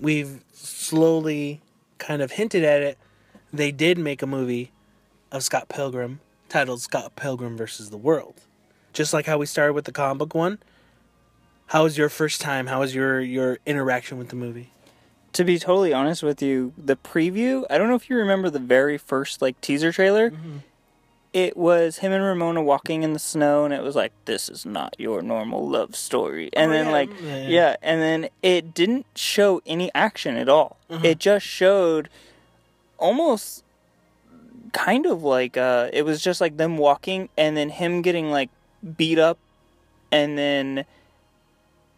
We've slowly kind of hinted at it. They did make a movie of Scott Pilgrim titled Scott Pilgrim versus the World. Just like how we started with the comic book one. How was your first time? How was your your interaction with the movie? To be totally honest with you, the preview, I don't know if you remember the very first like teaser trailer. It was him and Ramona walking in the snow and it was like this is not your normal love story. And Oh, then yeah, like yeah, yeah. yeah, and then it didn't show any action at all. It just showed almost kind of like uh it was just like them walking and then him getting like beat up and then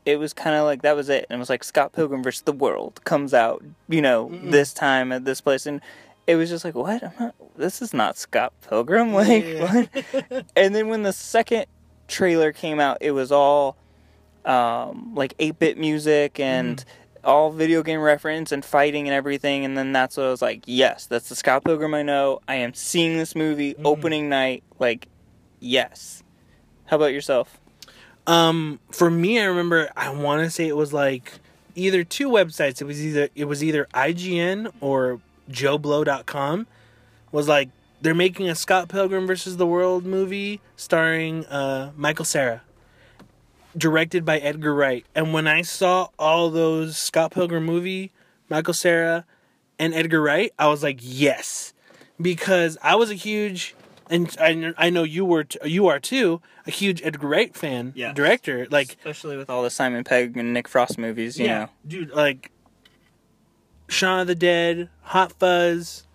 it was kind of like that was it. And it was like scott pilgrim versus the world comes out you know this time at this place. And it was just like what? I'm not, this is not scott pilgrim? Like what? And then when the second trailer came out it was all um, like 8-bit music and all video game reference and fighting and everything. And then that's what i was like yes that's the scott pilgrim i know. I am seeing this movie opening night. Like yes. How about yourself Um, for me, I remember I want to say it was like either two websites. It was either it was either IGN or JoBlo.com. Was like they're making a Scott Pilgrim versus the World movie starring uh, Michael Cera, directed by Edgar Wright. And when I saw all those Scott Pilgrim movie, Michael Cera, and Edgar Wright, I was like, yes, because I was a huge, and I, I know you were, t- you are too, a huge Edgar Wright fan, Yes. director. Like, especially with all the simon pegg and nick frost movies you know dude, like Shaun of the Dead, Hot Fuzz,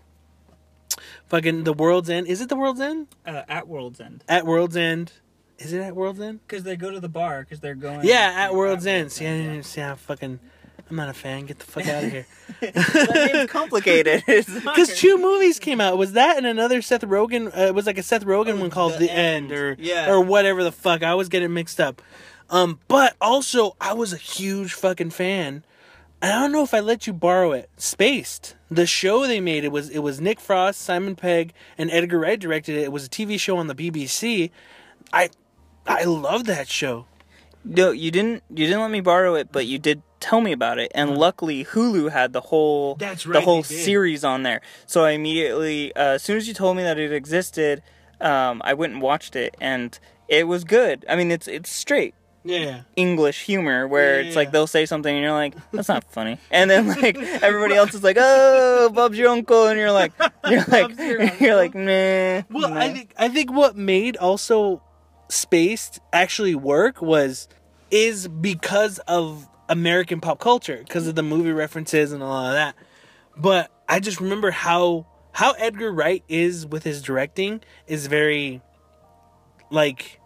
fucking The World's End. Is it The World's End? uh, at world's end At World's End. Is it at World's End? because they go to the bar because they're going Yeah, at World's End. See, I didn't see how fucking. I'm not a fan. Get the fuck out of here. that name's complicated Because two movies came out. Was that and another Seth Rogen? Uh, it was like a Seth Rogen one called The The, End, End. or Yeah. or whatever the fuck. I was getting mixed up. Um, but also I was a huge fucking fan. I don't know if I let you borrow it. Spaced. The show they made it was it was Nick Frost, Simon Pegg, and Edgar Wright directed it. It was a TV show on the BBC. I I love that show. No, you didn't. You didn't let me borrow it, but you did tell me about it. And luckily, Hulu had the whole That's the whole series on there. So I immediately, uh, as soon as you told me that it existed, um, I went and watched it, and it was good. I mean, it's it's straight Yeah. English humor where it's Yeah. like they'll say something and you're like, that's not funny, and then like everybody else is like, oh, Bob's your uncle, and you're like, you're like, you're like, nah. Well, nah. I think I think what made also Spaced actually work was is because of American pop culture, because of the movie references and all of that. But I just remember how how Edgar Wright is with his directing is very like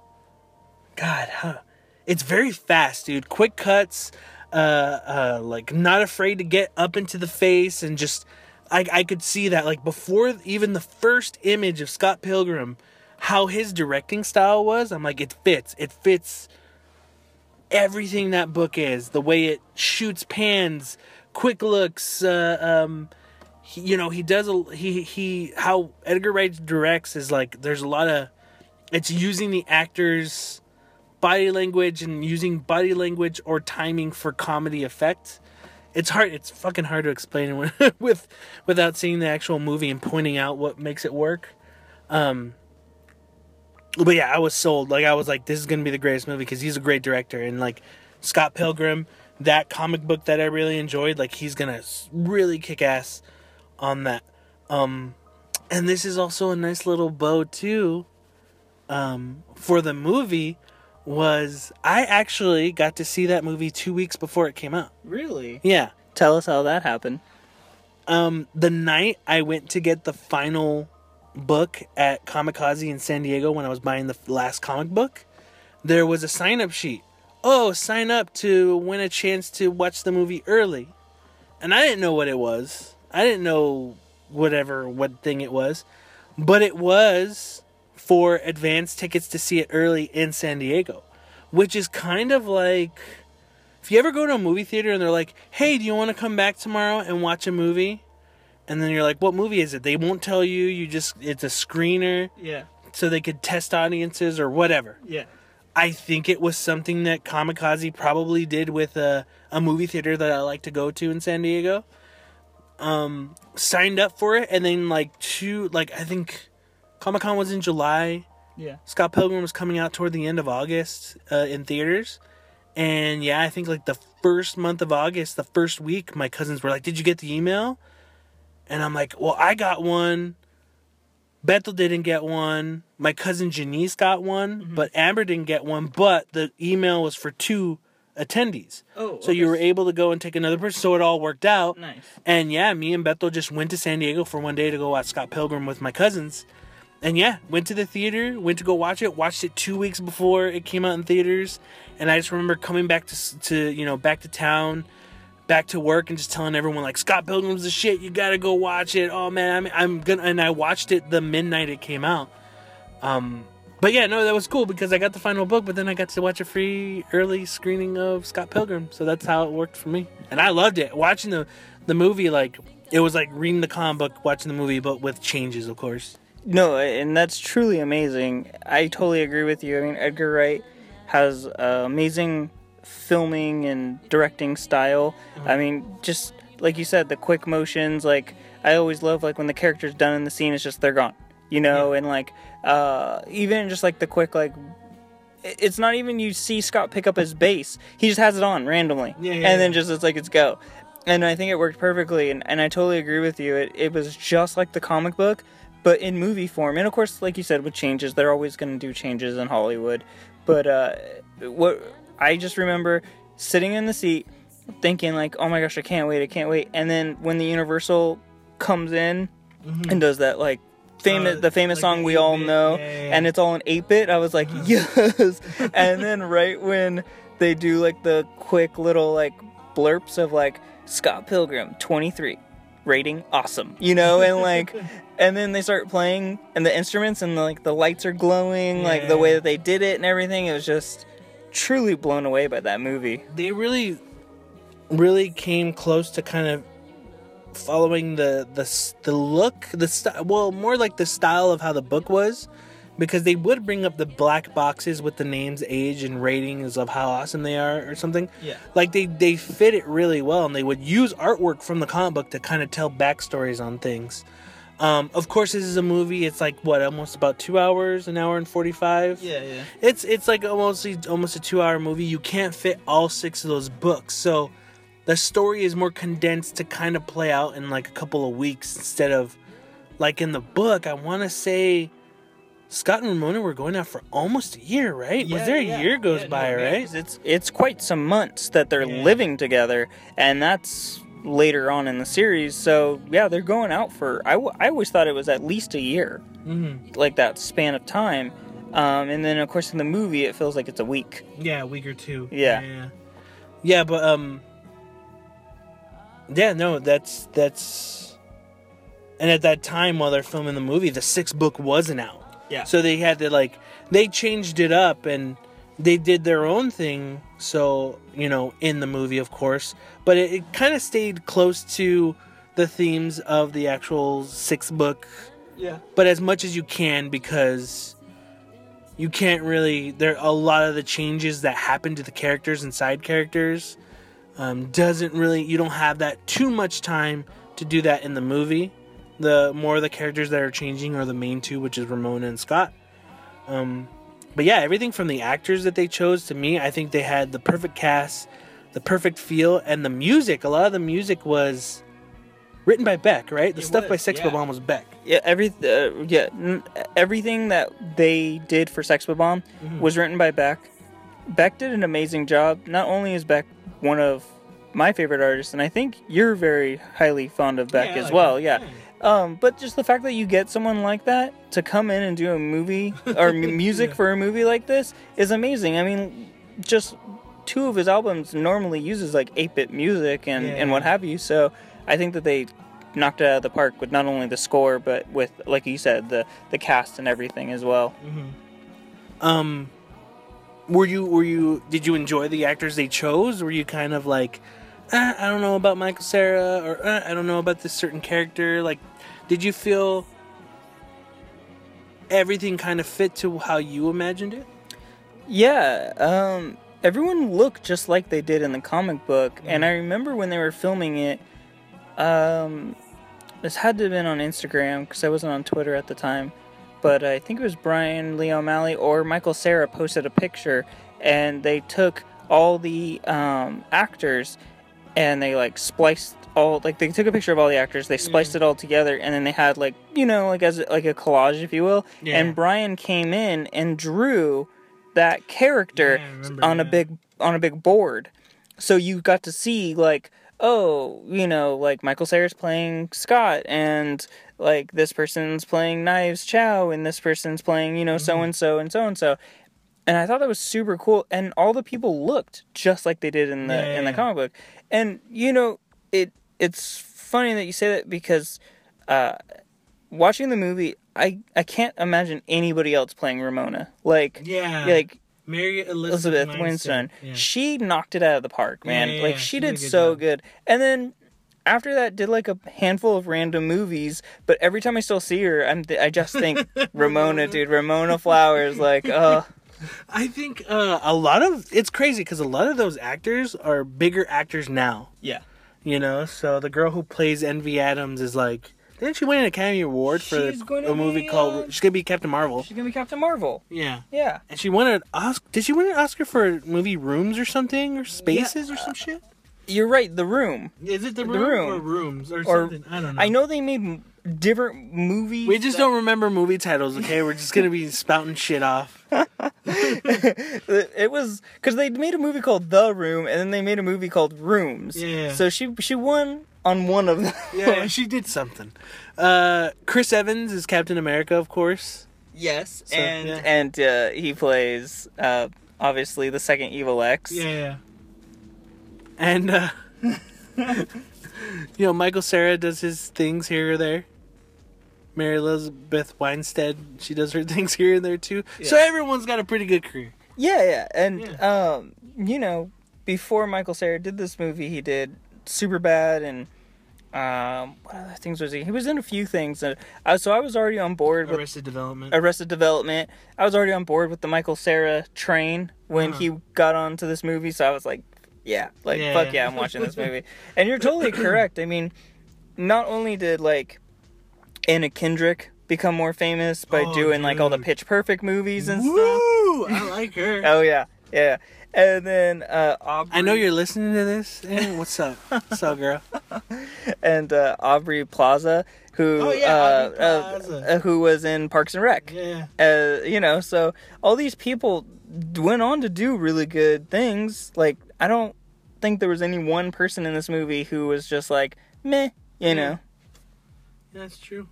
God, huh? It's very fast, dude. Quick cuts, uh, uh, like not afraid to get up into the face and just, I, I could see that like before even the first image of Scott Pilgrim, how his directing style was. I'm like, it fits. It fits everything that book is. The way it shoots pans, quick looks, uh, um, he, you know, he does a he he how Edgar Wright directs is like there's a lot of it's using the actors body language and using body language or timing for comedy effect. It's hard. It's fucking hard to explain with, with without seeing the actual movie and pointing out what makes it work. Um, but yeah, I was sold. Like I was like, this is gonna be the greatest movie because he's a great director and like Scott Pilgrim, that comic book that I really enjoyed. Like he's gonna really kick ass on that. Um, and this is also a nice little bow too. Um, for the movie was I actually got to see that movie two weeks before it came out. Really? Yeah. Tell us how that happened. Um, the night I went to get the final book at Comickaze in San Diego when I was buying the last comic book, there was a sign up sheet. Oh, sign up to win a chance to watch the movie early. And I didn't know what it was. I didn't know whatever what thing it was. But it was for advance tickets to see it early in San Diego, which is kind of like if you ever go to a movie theater and they're like, "Hey, do you want to come back tomorrow and watch a movie?" And then you're like, "What movie is it?" They won't tell you. You just it's a screener Yeah. so they could test audiences or whatever. Yeah. I think it was something that Comickaze probably did with a, a movie theater that I like to go to in San Diego. Um, signed up for it, and then like two, like I think Comic Con was in July. Yeah. Scott Pilgrim was coming out toward the end of August uh, in theaters, and yeah, I think like the first month of August, the first week, my cousins were like, "Did you get the email?" And I'm like, "Well, I got one." Bethel didn't get one. My cousin Janice got one, mm-hmm. but Amber didn't get one. But the email was for two attendees. Oh, so you were able to go and take another person. So it all worked out. Nice. And yeah, me and Bethel just went to San Diego for one day to go watch Scott Pilgrim with my cousins. And yeah, went to the theater, went to go watch it. Watched it two weeks before it came out in theaters. And I just remember coming back to to you know back to town, back to work, and just telling everyone like Scott Pilgrim's the shit. You gotta go watch it. Oh man, I'm I'm gonna. And I watched it the midnight it came out. Um, but yeah, no, that was cool because I got the final book, but then I got to watch a free early screening of Scott Pilgrim. So that's how it worked for me, and I loved it. Watching the the movie, like it was like reading the comic book, watching the movie, but with changes, of course. No, and that's truly amazing. I totally agree with you. I mean, Edgar Wright has uh, amazing filming and directing style. I mean, just like you said, the quick motions. Like I always love like when the character's done in the scene, it's just they're gone. You know, and like uh, even just like the quick like. It's not even you see Scott pick up his bass. He just has it on randomly, Yeah, yeah, and then just it's like it's go. And I think it worked perfectly, and, and I totally agree with you. It, it was just like the comic book, but in movie form. And of course, like you said, with changes, they're always going to do changes in Hollywood. But uh, what I just remember sitting in the seat, thinking like, "Oh my gosh, I can't wait! I can't wait!" And then when the Universal comes in and does that like famous Uh, the famous like song we all 8-bit, know, yeah, yeah, yeah. and it's all in eight bit, I was like, yes. and then right when they do like the quick little like blurps of like Scott Pilgrim 23 rating awesome you know and like and then they start playing and the instruments and like the lights are glowing like the way that they did it and everything it was just truly blown away by that movie. They really really came close to kind of following the the the look the style well more like the style of how the book was because they would bring up the black boxes with the names age and ratings of how awesome they are or something. Yeah. like they they fit it really well and they would use artwork from the comic book to kind of tell backstories on things um, of course this is a movie it's like what almost about two hours an hour and 45 yeah yeah. it's it's like almost almost a two hour movie. You can't fit all six of those books, so the story is more condensed to kind of play out in like a couple of weeks instead of like in the book. I want to say Scott and Ramona were going out for almost a year, right? Yeah, Was there a year goes by, right? it's it's quite some months that they're Yeah. living together and that's later on in the series. So yeah, they're going out for. I, w- I always thought it was at least a year, Mm-hmm. like that span of time. Um, and then of course in the movie it feels like it's a week. Yeah, a week or two. Yeah. yeah, yeah. But um, yeah, no, that's that's, and at that time while they're filming the movie, the sixth book wasn't out. Yeah. So they had to like they changed it up and they did their own thing. So you know, in the movie, of course, but it, it kind of stayed close to the themes of the actual sixth book. Yeah. But as much as you can because you can't really. There a lot of the changes that happen to the characters and side characters um, doesn't really. You don't have that too much time to do that in the movie. The more of the characters that are changing are the main two, which is Ramona and Scott. Um, but yeah, everything from the actors that they chose to me, I think they had the perfect cast, the perfect feel, and the music. A lot of the music was written by Beck, right? The It stuff by was, Sex yeah. Bomb was Beck. Yeah, every uh, yeah, n- everything that they did for Sex Bob-omb was written by Beck. Beck did an amazing job. Not only is Beck one of my favorite artists, and I think you're very highly fond of Beck Yeah, as like well. him. Yeah. Um, but just the fact that you get someone like that to come in and do a movie or m- music Yeah. for a movie like this is amazing. I mean, just two of his albums normally uses like 8-bit music and, and what have you. So I think that they knocked it out of the park with not only the score but with like you said the the cast and everything as well. Um, were you were you did you enjoy the actors they chose? Were you kind of like, eh, I don't know about Michael Cera, or eh, I don't know about this certain character? Like, did you feel everything kind of fit to how you imagined it? Yeah, um, everyone looked just like they did in the comic book, and I remember when they were filming it. Um, this had to have been on Instagram because I wasn't on Twitter at the time, but I think it was Brian Lee O'Malley or Michael Cera posted a picture, and they took all the um, actors and they like spliced all like they took a picture of all the actors they spliced it all together and then they had like you know like as like a collage if you will Yeah. and brian came in and drew that character Yeah, remember, on a big on a big board so you got to see like oh you know like michael cera's playing scott and like this person's playing knives chow and this person's playing you know Mm-hmm. so and so and so and so and I thought that was super cool. And all the people looked just like they did in the Yeah, in the yeah. comic book. And you know, it it's funny that you say that because uh, watching the movie, I I can't imagine anybody else playing Ramona. Like Yeah. like Mary Elizabeth Winston, she knocked it out of the park, man. Yeah, yeah, like yeah. she She did did good so job. good. And then after that, did like a handful of random movies. But every time I still see her, I'm I just think Ramona, dude, Ramona Flowers. Like, uh I think uh, a lot of it's crazy because a lot of those actors are bigger actors now. yeah. You know, so the girl who plays Envy Adams is like, didn't she win an Academy Award for She's gonna a movie be, called? uh, she's gonna be Captain Marvel. She's gonna be Captain Marvel. Yeah, Yeah. and she won an Oscar. Did she win an Oscar for movie Rooms or something or Spaces or some shit? You're right. The Room. Is it the, Room room, or Rooms or Or something? I don't know. I know they made different movies. We just that- don't remember movie titles. Okay, we're just gonna be spouting shit off. It was because they made a movie called The Room, and then they made a movie called Rooms. Yeah. So she she won on one of them. Yeah, she did something. Uh, Chris Evans is Captain America, of course. yes. So, and yeah. and uh, he plays uh, obviously the second Evil Ex. Yeah. And uh you know, Michael Cera does his things here or there. Mary Elizabeth Winstead, she does her things here and there too. So everyone's got a pretty good career. Yeah, yeah, and um, you know, before Michael Cera did this movie, he did Super Bad and um, what other things was he? He was in a few things, and uh, so I was already on board with Arrested Development. Arrested Development. I was already on board with the Michael Cera train when Uh-huh. he got onto this movie, so I was like, yeah, like Yeah, fuck yeah. yeah, I'm watching this movie. and you're totally correct. I mean, not only did like Anna Kendrick become more famous by Oh, doing like all the. Pitch Perfect movies and stuff. Woo! I like her. Oh yeah, yeah. And then uh, Aubrey I know you're listening to this. Eh, what's up? What's up, girl? and uh, Aubrey Plaza, who Oh, yeah, uh, uh, Plaza. uh, who was in Parks and Rec. Yeah. Uh, you know, so all these people went on to do really good things. Like I don't think there was any one person in this movie who was just like meh, you know. That's true.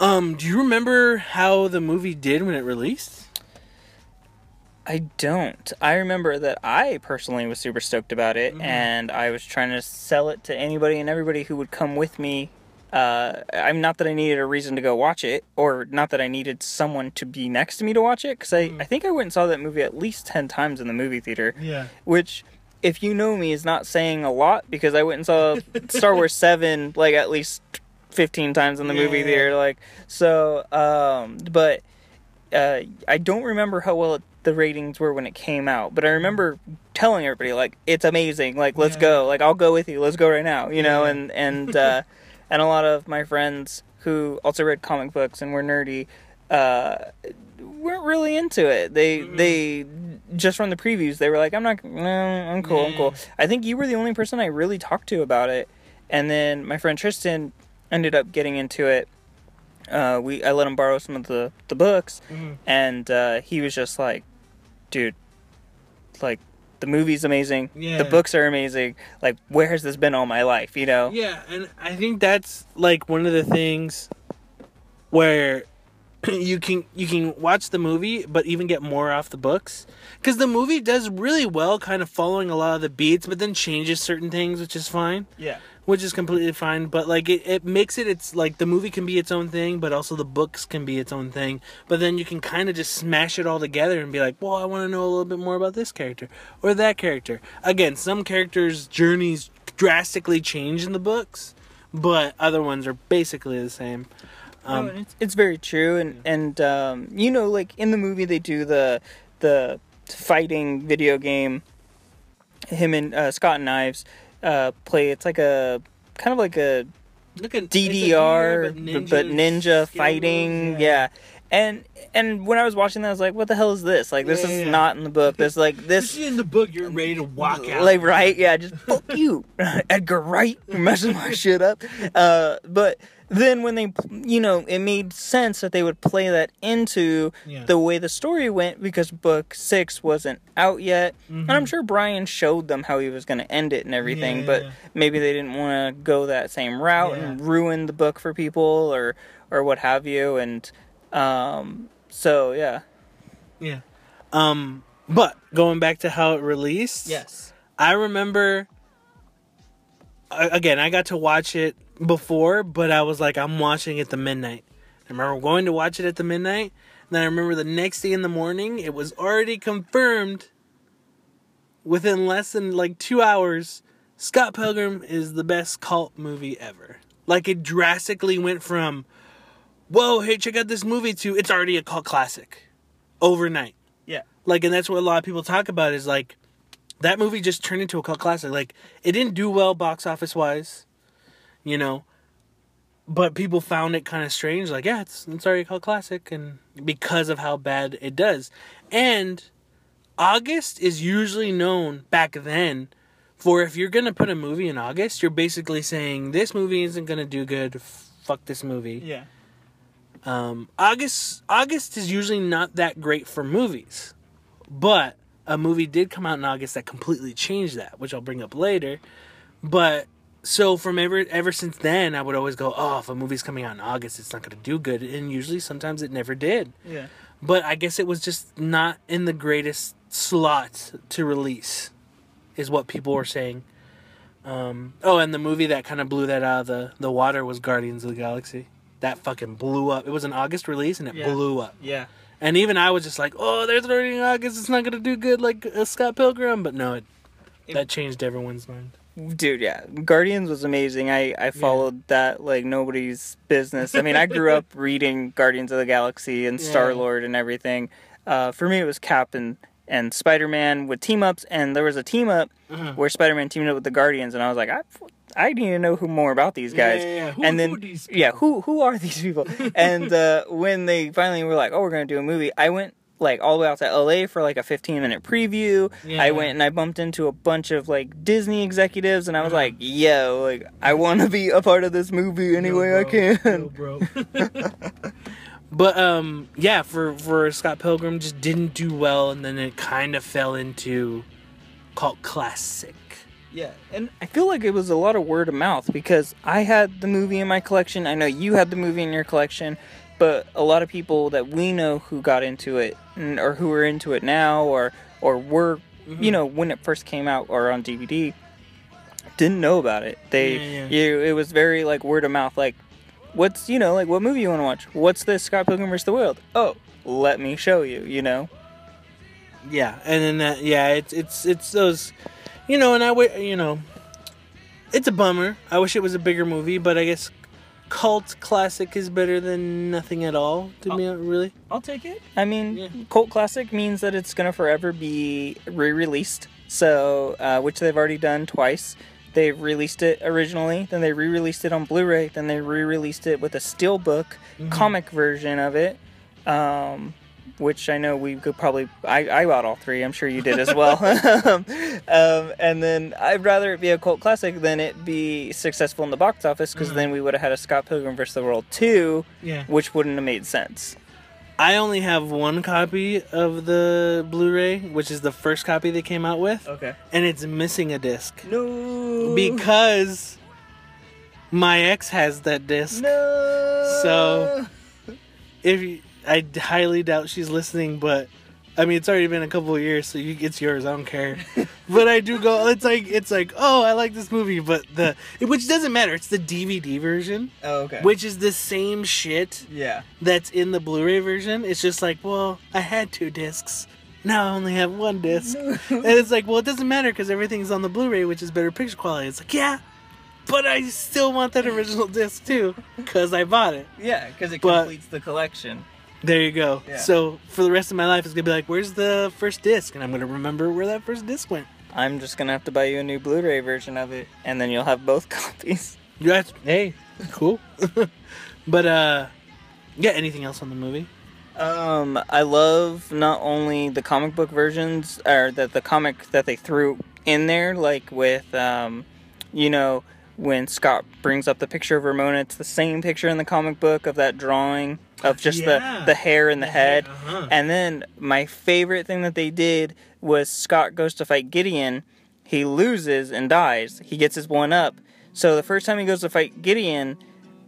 Um, do you remember how the movie did when it released? I don't. I remember that I personally was super stoked about it, and I was trying to sell it to anybody and everybody who would come with me. Uh, I'm not that I needed a reason to go watch it, or not that I needed someone to be next to me to watch it, because I, I think I went and saw that movie at least 10 times in the movie theater. Yeah. Which, if you know me, is not saying a lot, because I went and saw Star Wars 7 like at least 15 times in the movie Yeah. theater. Like, so, um, but uh, I don't remember how well it, the ratings were when it came out, but I remember telling everybody like it's amazing. Like let's Yeah. go. Like I'll go with you. Let's go right now. You know, and and uh, and a lot of my friends who also read comic books and were nerdy uh, weren't really into it. They they just from the previews they were like I'm not. No, I'm cool. I'm cool. I think you were the only person I really talked to about it, and then my friend Tristan ended up getting into it uh, we I let him borrow some of the the books, and uh, he was just like, "Dude, like the movie's amazing, Yeah. the books are amazing. Like, where has this been all my life? You know?" Yeah, and I think that's like one of the things where you can you can watch the movie but even get more off the books cuz the movie does really well kind of following a lot of the beats but then changes certain things which is fine. Yeah. Which is completely fine, but like it, it makes it it's like the movie can be its own thing, but also the books can be its own thing. But then you can kind of just smash it all together and be like, well, I want to know a little bit more about this character or that character. Again, some characters' journeys drastically change in the books, but other ones are basically the same. Um, No, it's, it's very true, and and um, you know, like in the movie, they do the the fighting video game. Him and uh, Scott and Knives uh, play. It's like a kind of like a Look at DDR, but, but ninja fighting. Yeah. And and when I was watching that, I was like, "What the hell is this? Like, this Yeah, is yeah. not in the book. This like This this, in the book, you're ready to walk out. like right? Yeah, just fuck you, Edgar Wright, you're messing my shit up." Uh, but then when they, you know, it made sense that they would play that into Yeah. the way the story went because book six wasn't out yet, and I'm sure Brian showed them how he was going to end it and everything, Yeah, but yeah. maybe they didn't want to go that same route and ruin the book for people or or what have you, and um, so yeah. Yeah. Um, but going back to how it released. Yes, I remember. Again, I got to watch it before, but I was like, I'm watching it the midnight. I remember going to watch it at the midnight. And then I remember the next day in the morning, it was already confirmed within less than like two hours. Scott Pilgrim is the best cult movie ever. Like it drastically went from, whoa, hey, check out this movie to it's already a cult classic overnight. Yeah. Like, and that's what a lot of people talk about is like that movie just turned into a cult classic. Like, it didn't do well box office wise, you know, but people found it kind of strange. Like, yeah, it's it's already a cult classic, and because of how bad it does, and August is usually known back then for if you're gonna put a movie in August, you're basically saying this movie isn't gonna do good. Fuck this movie. Yeah. Um, August August is usually not that great for movies, but a movie did come out in August that completely changed that, which I'll bring up later. But so from ever ever since then, I would always go, oh, if a movie's coming out in August, it's not going to do good, and usually sometimes it never did. Yeah. But I guess it was just not in the greatest slot to release, is what people were saying. Um, oh, and the movie that kind of blew that out of the, the water was Guardians of the Galaxy. That fucking blew up. It was an August release and it Yeah. blew up. Yeah. And even I was just like, oh, in August. It's not going to do good like uh, Scott Pilgrim. But no, it, that changed everyone's mind. Dude, yeah. Guardians was amazing. I, I followed that like nobody's business. I mean, I grew up reading Guardians of the Galaxy and Yeah. Star Lord and everything. Uh, for me, it was Cap and, and Spider Man with team ups, and there was a team up Uh-huh. where Spider Man teamed up with the Guardians, and I was like, I, I need to know who more about these guys. Yeah, yeah, yeah. Who- and then who are these yeah, who who are these people? and uh, when they finally were like, oh, we're gonna do a movie, I went like all the way out to LA for like a 15 minute preview. Yeah. I went and I bumped into a bunch of like Disney executives, and I was like, yo, like I want to be a part of this movie any way I can. bro. but um, yeah, for for Scott Pilgrim, just didn't do well, and then it kind of fell into cult classic. Yeah, and I feel like it was a lot of word of mouth because I had the movie in my collection. I know you had the movie in your collection, but a lot of people that we know who got into it or who are into it now or or were Mm-hmm. you know when it first came out or on DVD didn't know about it. They Yeah, yeah. you it was very like word of mouth like what's you know like what movie you want to watch? What's this Scott Pilgrim vs the World? Oh, let me show you, you know. Yeah, and then that yeah, it's it's it's those, you know, and I would you know, it's a bummer. I wish it was a bigger movie, but I guess cult classic is better than nothing at all. To me, really. I'll take it. I mean, Yeah. cult classic means that it's gonna forever be re-released. So, uh, which they've already done twice. They released it originally, then they re-released it on Blu-ray, then they re-released it with a steelbook comic version of it. Um, which I know we could probably I, I bought all three. I'm sure you did as well. um, and then I'd rather it be a cult classic than it be successful in the box office because then we would have had a Scott Pilgrim vs. the World two, Yeah. which wouldn't have made sense. I only have one copy of the Blu-ray, which is the first copy they came out with, Okay. and it's missing a disc No. because my ex has that disc. no. So- If you, I highly doubt she's listening, but I mean it's already been a couple of years, so you, it's yours. I don't care. but I do go. It's like it's like oh I like this movie, but the which doesn't matter. It's the DVD version, Oh, okay. which is the same shit yeah. that's in the Blu-ray version. It's just like well I had two discs. Now I only have one disc, and it's like well it doesn't matter because everything's on the Blu-ray, which is better picture quality. It's like yeah. But I still want that original disc too, because I bought it. Yeah, because it But- completes the collection. There you go. Yeah. So for the rest of my life, it's gonna be like, "Where's the first disc?" And I'm gonna remember where that first disc went. I'm just gonna have to buy you a new Blu-ray version of it, and then you'll have both copies. That's hey, cool. but uh, yeah. Anything else on the movie? Um, I love not only the comic book versions, or that the comic that they threw in there, like with, um, you know, when Scott brings up the picture of Ramona, it's the same picture in the comic book of that drawing of just Yeah. the the hair and the, head. uh-huh. And then my favorite thing that they did was Scott goes to fight Gideon, he loses and dies. He gets his one up. So the first time he goes to fight Gideon,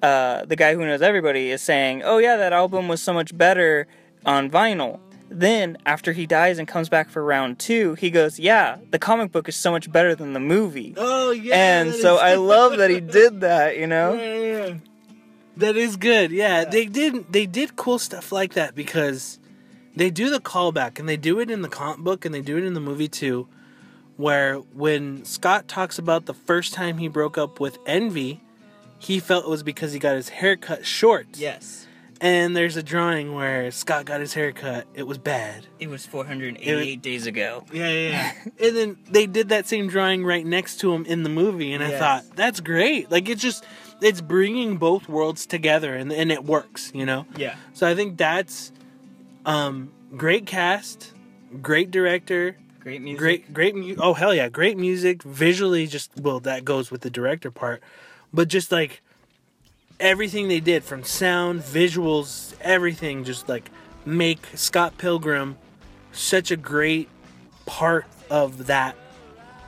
uh, the guy who knows everybody is saying, "Oh yeah, that album was so much better on vinyl." Then after he dies and comes back for round two, he goes, "Yeah, the comic book is so much better than the movie." Oh yeah. and so I love that he did that. You know? Yeah. That is good. Yeah, they did. They did cool stuff like that because they do the callback and they do it in the comic book and they do it in the movie too. Where when Scott talks about the first time he broke up with Envy, he felt it was because he got his hair cut short. Yes. And there's a drawing where Scott got his hair cut. It was bad. It was 488 days ago. Yeah, yeah, yeah. and then they did that same drawing right next to him in the movie, and I thought that's great. Like it's just it's bringing both worlds together, and and it works, you know. Yeah. So I think that's um great cast, great director, Great music. great great mu- oh hell yeah, great music. Visually, just well that goes with the director part, but just like everything they did from sound, visuals, everything, just like make Scott Pilgrim such a great part of that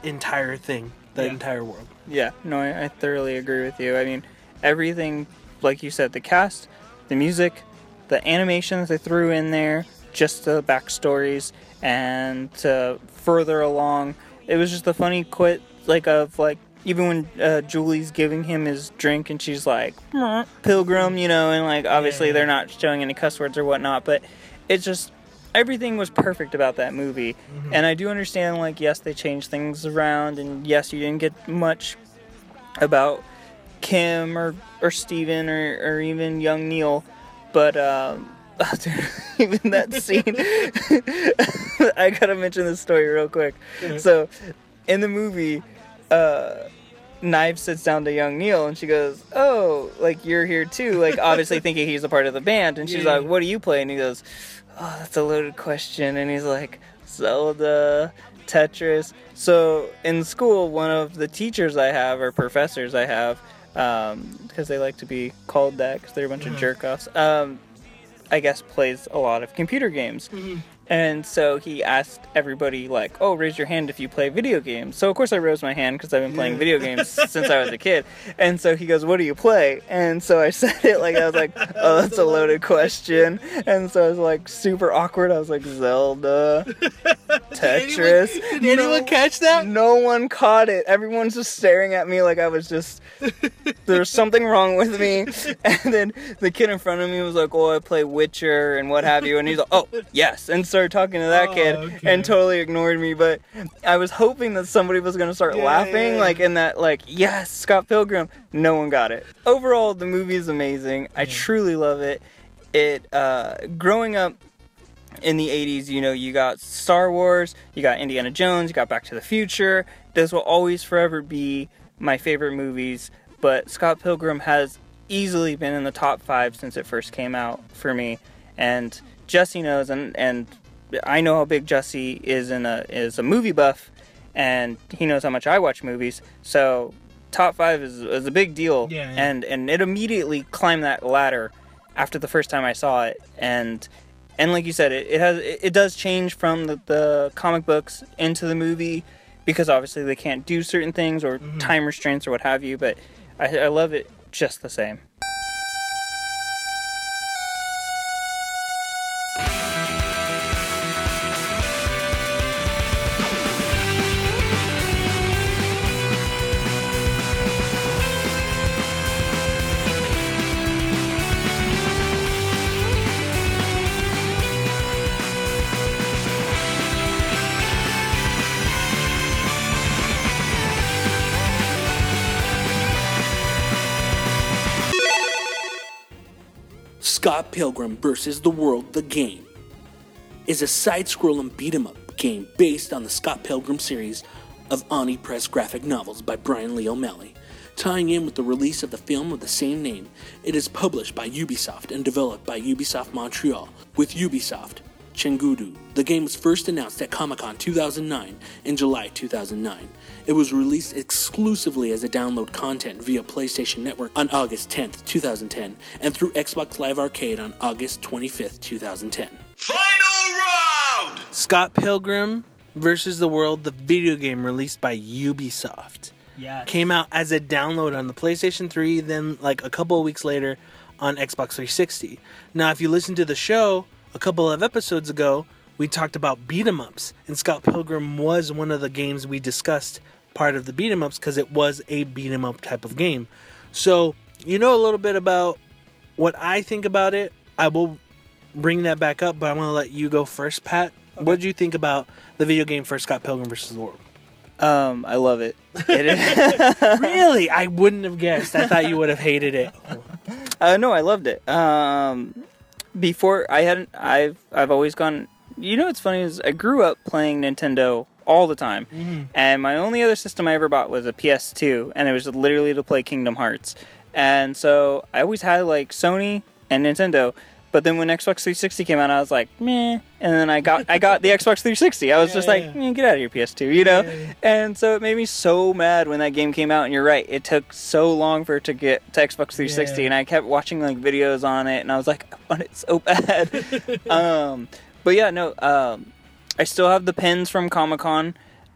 entire thing, that Yeah. entire world. Yeah, no, I, I thoroughly agree with you. I mean, everything, like you said, the cast, the music, the animation that they threw in there, just the backstories, and to further along, it was just a funny quit, like of like even when uh, Julie's giving him his drink and she's like Pilgrim, you know, and like obviously Yeah. they're not showing any cuss words or whatnot, but it's just everything was perfect about that movie. And I do understand like yes, they changed things around, and yes, you didn't get much about Kim or or Steven or, or even young Neil, but um, dude, even that scene, I gotta mention this story real quick. So, in the movie, uh, Knife sits down to young Neil and she goes, "Oh, like you're here too?" Like obviously thinking he's a part of the band, and she's Yeah. like, "What do you play?" And he goes, "Oh, that's a loaded question." And he's like, "Zelda." Tetris. So in school, one of the teachers I have or professors I have, um, because they like to be called that because they're a bunch of mm-hmm. jerk offs. Um, I guess plays a lot of computer games, mm-hmm. And so he asked everybody, like, oh, raise your hand if you play video games. So, of course, I raised my hand because I've been playing video games since I was a kid. And so he goes, what do you play? And so I said it like, I was like, oh, that's a loaded question. And so I was like, super awkward. I was like, Zelda, Tetris. Did anyone catch that? No one caught it. Everyone's just staring at me like I was just there's something wrong with me. And then the kid in front of me was like, "Oh, I play Witcher and what have you," and he's like, "Oh, yes," and started talking to that Oh, kid okay. and totally ignored me. But I was hoping that somebody was gonna start Yeah, laughing, yeah, like in that, like, yes, Scott Pilgrim. No one got it. Overall, the movie is amazing. I truly love it. It uh, growing up in the 80s, you know, you got Star Wars, you got Indiana Jones, you got Back to the Future. Those will always forever be my favorite movies, but Scott Pilgrim has easily been in the top five since it first came out for me. And Jesse knows, and, and I know how big Jesse is in a is a movie buff, and he knows how much I watch movies. So top five is, is a big deal, Yeah, yeah. and and it immediately climbed that ladder after the first time I saw it, and and like you said, it, it has it, it does change from the, the comic books into the movie because obviously they can't do certain things or mm-hmm. time restraints or what have you. But I, I love it just the same. Pilgrim vs. the World, the game, is a side scrolling beat 'em up game based on the Scott Pilgrim series of Oni Press graphic novels by Brian Lee O'Malley. Tying in with the release of the film of the same name, it is published by Ubisoft and developed by Ubisoft Montreal with Ubisoft Chengdu. The game was first announced at Comic Con 2009 in July 2009. It was released exclusively as a download content via PlayStation Network on August 10th, 2010, and through Xbox Live Arcade on August 25th, 2010. Final round! Scott Pilgrim versus the World, the video game released by Ubisoft. Yeah. Came out as a download on the PlayStation 3, then like a couple of weeks later on Xbox 360. Now, if you listen to the show a couple of episodes ago, we talked about beat 'em ups, and Scott Pilgrim was one of the games we discussed part of the beat 'em ups because it was a beat 'em up type of game. So, you know a little bit about what I think about it. I will bring that back up, but I want to let you go first, Pat. What did you think about the video game for Scott Pilgrim versus the World? Um, I love it. It is. really? I wouldn't have guessed. I thought you would have hated it. Uh, no, I loved it. Um, before I hadn't, I've I've always gone. You know what's funny is I grew up playing Nintendo all the time, and my only other system I ever bought was a PS2, and it was literally to play Kingdom Hearts. And so I always had like Sony and Nintendo. But then when Xbox 360 came out, I was like, meh. And then I got I got the Xbox 360. I was just like, yeah. "Eh, get out of here, PS2, you know. And so it made me so mad when that game came out. And you're right, it took so long for it to get to Xbox 360, Yeah. and I kept watching like videos on it, and I was like, I want it so bad. um, but yeah, no, um, I still have the pins from Comic Con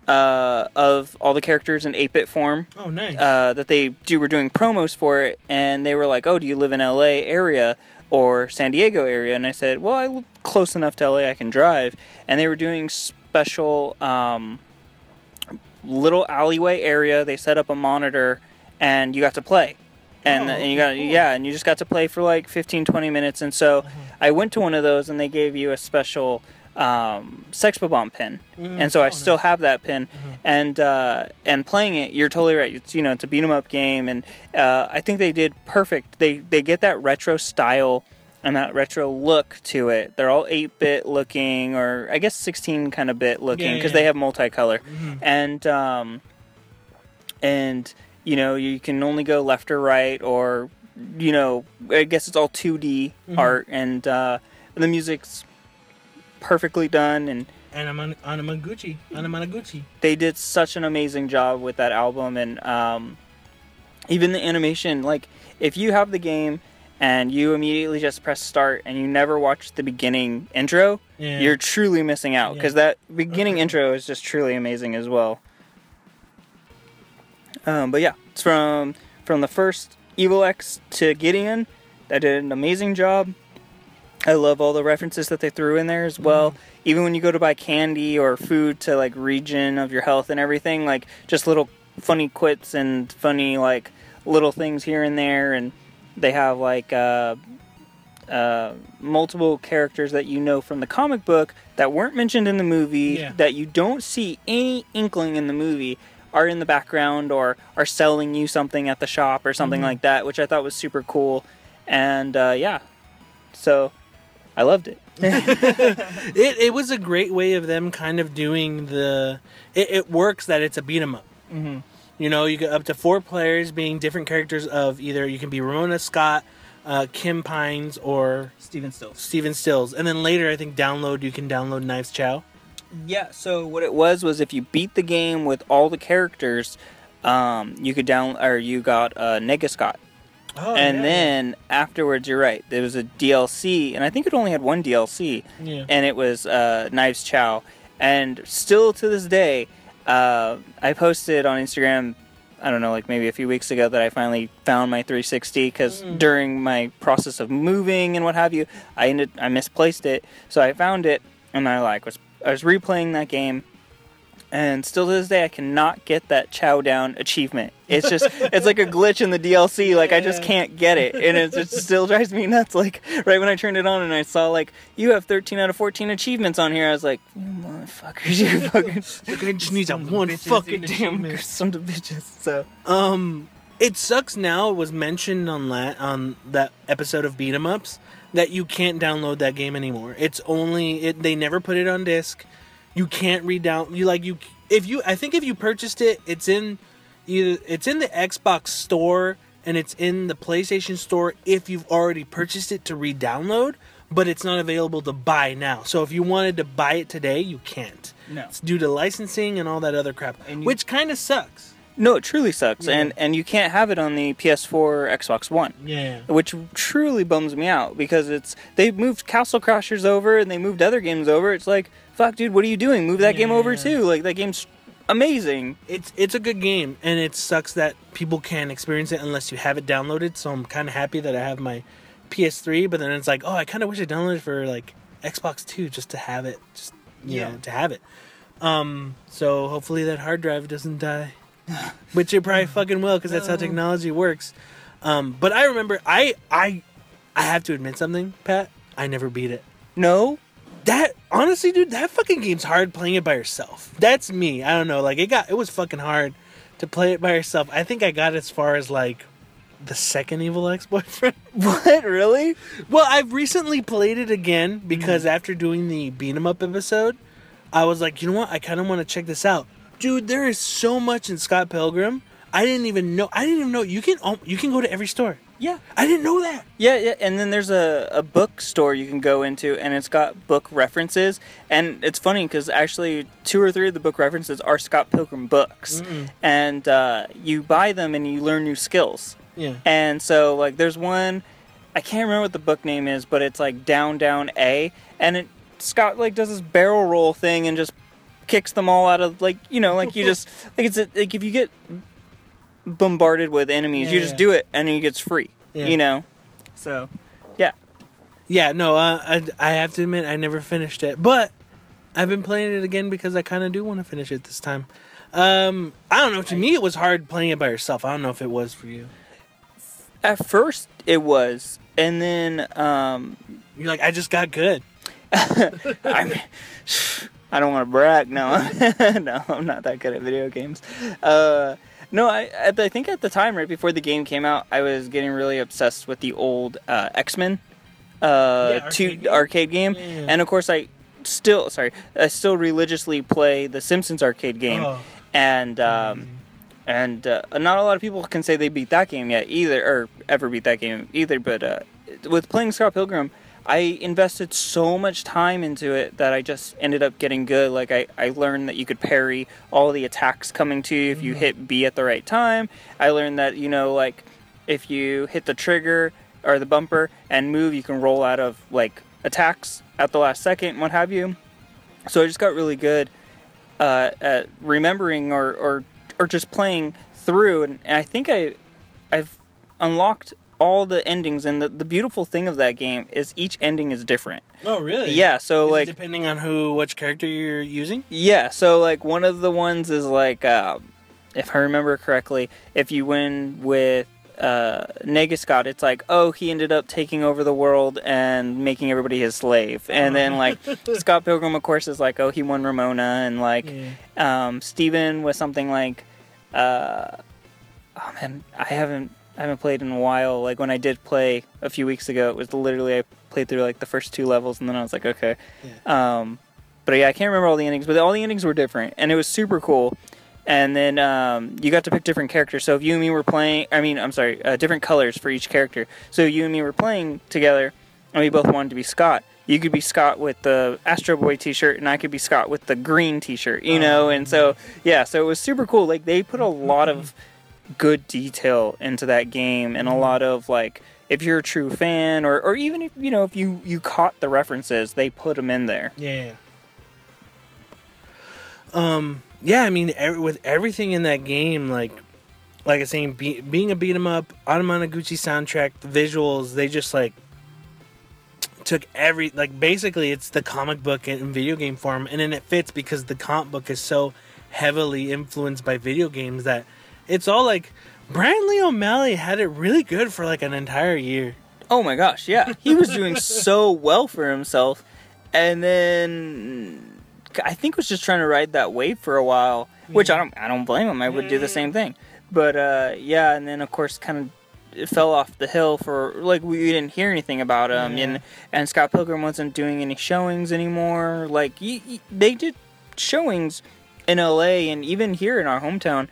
uh, of all the characters in 8-bit form Oh, nice. uh, that they do were doing promos for it, and they were like, "Oh, do you live in L.A. area or San Diego area?" And I said, "Well, I live close enough to L.A. I can drive." And they were doing special um, little alleyway area. They set up a monitor, and you got to play. And, Oh, and you got cool. yeah, and you just got to play for like 15, 20 minutes. And so I went to one of those, and they gave you a special um, Sex Bob-omb pin, and so I still have that pin. And uh, and playing it, you're totally right. It's you know it's a beat 'em up game, and uh, I think they did perfect. They they get that retro style and that retro look to it. They're all 8-bit looking, or I guess 16 kind of bit looking, Yeah, because yeah. they have multicolor, and um, and you know you can only go left or right, or you know I guess it's all 2D art, and uh, the music's perfectly done and and I'm on Anamaguchi. Anamanaguchi. they did such an amazing job with that album and um, even the animation like if you have the game and you immediately just press start and you never watch the beginning intro Yeah. you're truly missing out because that beginning intro is just truly amazing as well. Um, but yeah, it's from from the first Evil Ex to Gideon. That did an amazing job. I love all the references that they threw in there as well. Even when you go to buy candy or food to like region of your health and everything, like just little funny quits and funny like little things here and there, and they have like uh, uh, multiple characters that you know from the comic book that weren't mentioned in the movie Yeah. that you don't see any inkling in the movie are in the background or are selling you something at the shop or something like that, which I thought was super cool. And uh, yeah, so I loved it. It it was a great way of them kind of doing the. It, it works that it's a beat 'em up. Mm-hmm. You know, you get up to four players being different characters of either you can be Ramona Scott, uh, Kim Pines, or Steven Stills. Steven Stills, and then later I think download you can download Knives Chow. Yeah, so what it was was if you beat the game with all the characters, um, you could down or you got uh, Nega Scott. Oh, and then afterwards, you're right. There was a DLC, and I think it only had one DLC, Yeah. and it was uh, Knives Chow. And still to this day, uh, I posted on Instagram. I don't know, like maybe a few weeks ago, that I finally found my 360 because during my process of moving and what have you, I ended I misplaced it. So I found it, and I like was I was replaying that game, and still to this day I cannot get that Chow Down achievement. It's just it's like a glitch in the DLC. Like I just can't get it, and it just still drives me nuts. Like right when I turned it on and I saw like you have 13 out of 14 achievements on here, I was like, you motherfuckers, you fucking I just need that one fucking damn damn. some bitches. So Um, it sucks now. It was mentioned on that on that episode of Beat 'Em Ups that you can't download that game anymore. It's only it. They never put it on disc. You can't read down. You like you if you. I think if you purchased it, it's in either it's in the Xbox store and it's in the PlayStation store if you've already purchased it to re-download. But it's not available to buy now. So if you wanted to buy it today, you can't. No. It's due to licensing and all that other crap, you- which kind of sucks. No, it truly sucks, and and you can't have it on the PS4, Xbox One. Yeah. which truly bums me out because it's they moved Castle Crashers over and they moved other games over. It's like, fuck, dude, what are you doing? Move that game over too. Like that game's amazing. it's it's a good game and it sucks that people can't experience it unless you have it downloaded so i'm kind of happy that i have my ps3 but then it's like oh i kind of wish i downloaded for like xbox 2 just to have it just you Yeah. know to have it um so hopefully that hard drive doesn't die which it probably fucking will because that's how technology works um but i remember i i i have to admit something pat i never beat it No, that honestly, dude, that fucking game's hard playing it by yourself. That's me. I don't know. Like it got it was fucking hard to play it by yourself. I think I got as far as like the second Evil Ex boyfriend. what really? well, I've recently played it again because after doing the beat 'em up episode, I was like, you know what? I kind of want to check this out, dude. There is so much in Scott Pilgrim. I didn't even know. I didn't even know you can al- you can go to every store. Yeah, I didn't know that. yeah, yeah. And then there's a a bookstore you can go into, and it's got book references. And it's funny because actually two or three of the book references are Scott Pilgrim books, and uh, you buy them and you learn new skills. Yeah. And so like there's one I can't remember what the book name is, but it's like down down A and it Scott like does this barrel roll thing and just kicks them all out of like you know like you just like it's a, like if you get bombarded with enemies you Yeah, just yeah. do it and he gets free Yeah. you know so yeah Yeah, no, uh, I, I have to admit I never finished it, but I've been playing it again because I kind of do want to finish it this time. Um, I don't know. To me, it was hard playing it by yourself. I don't know if it was for you. at first it was and then um You're like, I just got good. I mean, I don't want to brag. No, no, I'm not that good at video games. Uh, no, I, at the- I think at the time, right before the game came out, I was getting really obsessed with the old uh, X Men uh, Yeah, two arcade game. arcade game, Yeah, yeah. and of course, I still sorry, I still religiously play the Simpsons arcade game, Oh. and um, and uh, not a lot of people can say they beat that game yet either, or ever beat that game either. But uh, with playing Scott Pilgrim, I invested so much time into it that I just ended up getting good. Like I, I learned that you could parry all the attacks coming to you if you hit B at the right time. I learned that you know like if you hit the trigger or the bumper and move, you can roll out of like attacks at the last second, and what have you. So I just got really good uh, at remembering or, or or just playing through, and I think I I've unlocked all the endings, and the, the beautiful thing of that game is each ending is different. Oh, really? Yeah, so Is like depending on who, which character you're using. yeah, so like one of the ones is like, uh, if I remember correctly, if you win with uh, Negascott, it's like, oh, he ended up taking over the world and making everybody his slave. And then like Scott Pilgrim, of course, is like, oh, he won Ramona, and like um, Steven was something like, uh, oh man, I haven't I haven't played in a while. Like when I did play a few weeks ago, it was literally I played through like the first two levels, and then I was like, okay. Yeah. Um, but yeah, I can't remember all the endings, but all the endings were different, and it was super cool. And then um, you got to pick different characters. So if you and me were playing, I mean, I'm sorry, uh, different colors for each character. So you and me were playing together, and we both wanted to be Scott. You could be Scott with the Astro Boy T-shirt, and I could be Scott with the green T-shirt. You know, and so yeah, so it was super cool. Like they put a lot of good detail into that game, and a lot of like if you're a true fan, or or even if you know if you you caught the references, they put them in there. Yeah. Um. Yeah. I mean, every, with everything in that game, like, like I was saying, be, being a beat 'em up, Anamanaguchi soundtrack, the visuals, they just like took every like basically it's the comic book in video game form, and then it fits because the comic book is so heavily influenced by video games that it's all like Brian Lee O'Malley had it really good for like an entire year. Oh my gosh, yeah. He was doing so well for himself. And then I think was just trying to ride that wave for a while, which I don't I don't blame him. I would do the same thing. But uh, yeah, and then of course kind of it fell off the hill for like we didn't hear anything about him and and Scott Pilgrim wasn't doing any showings anymore. Like y y they did showings in LA and even here in our hometown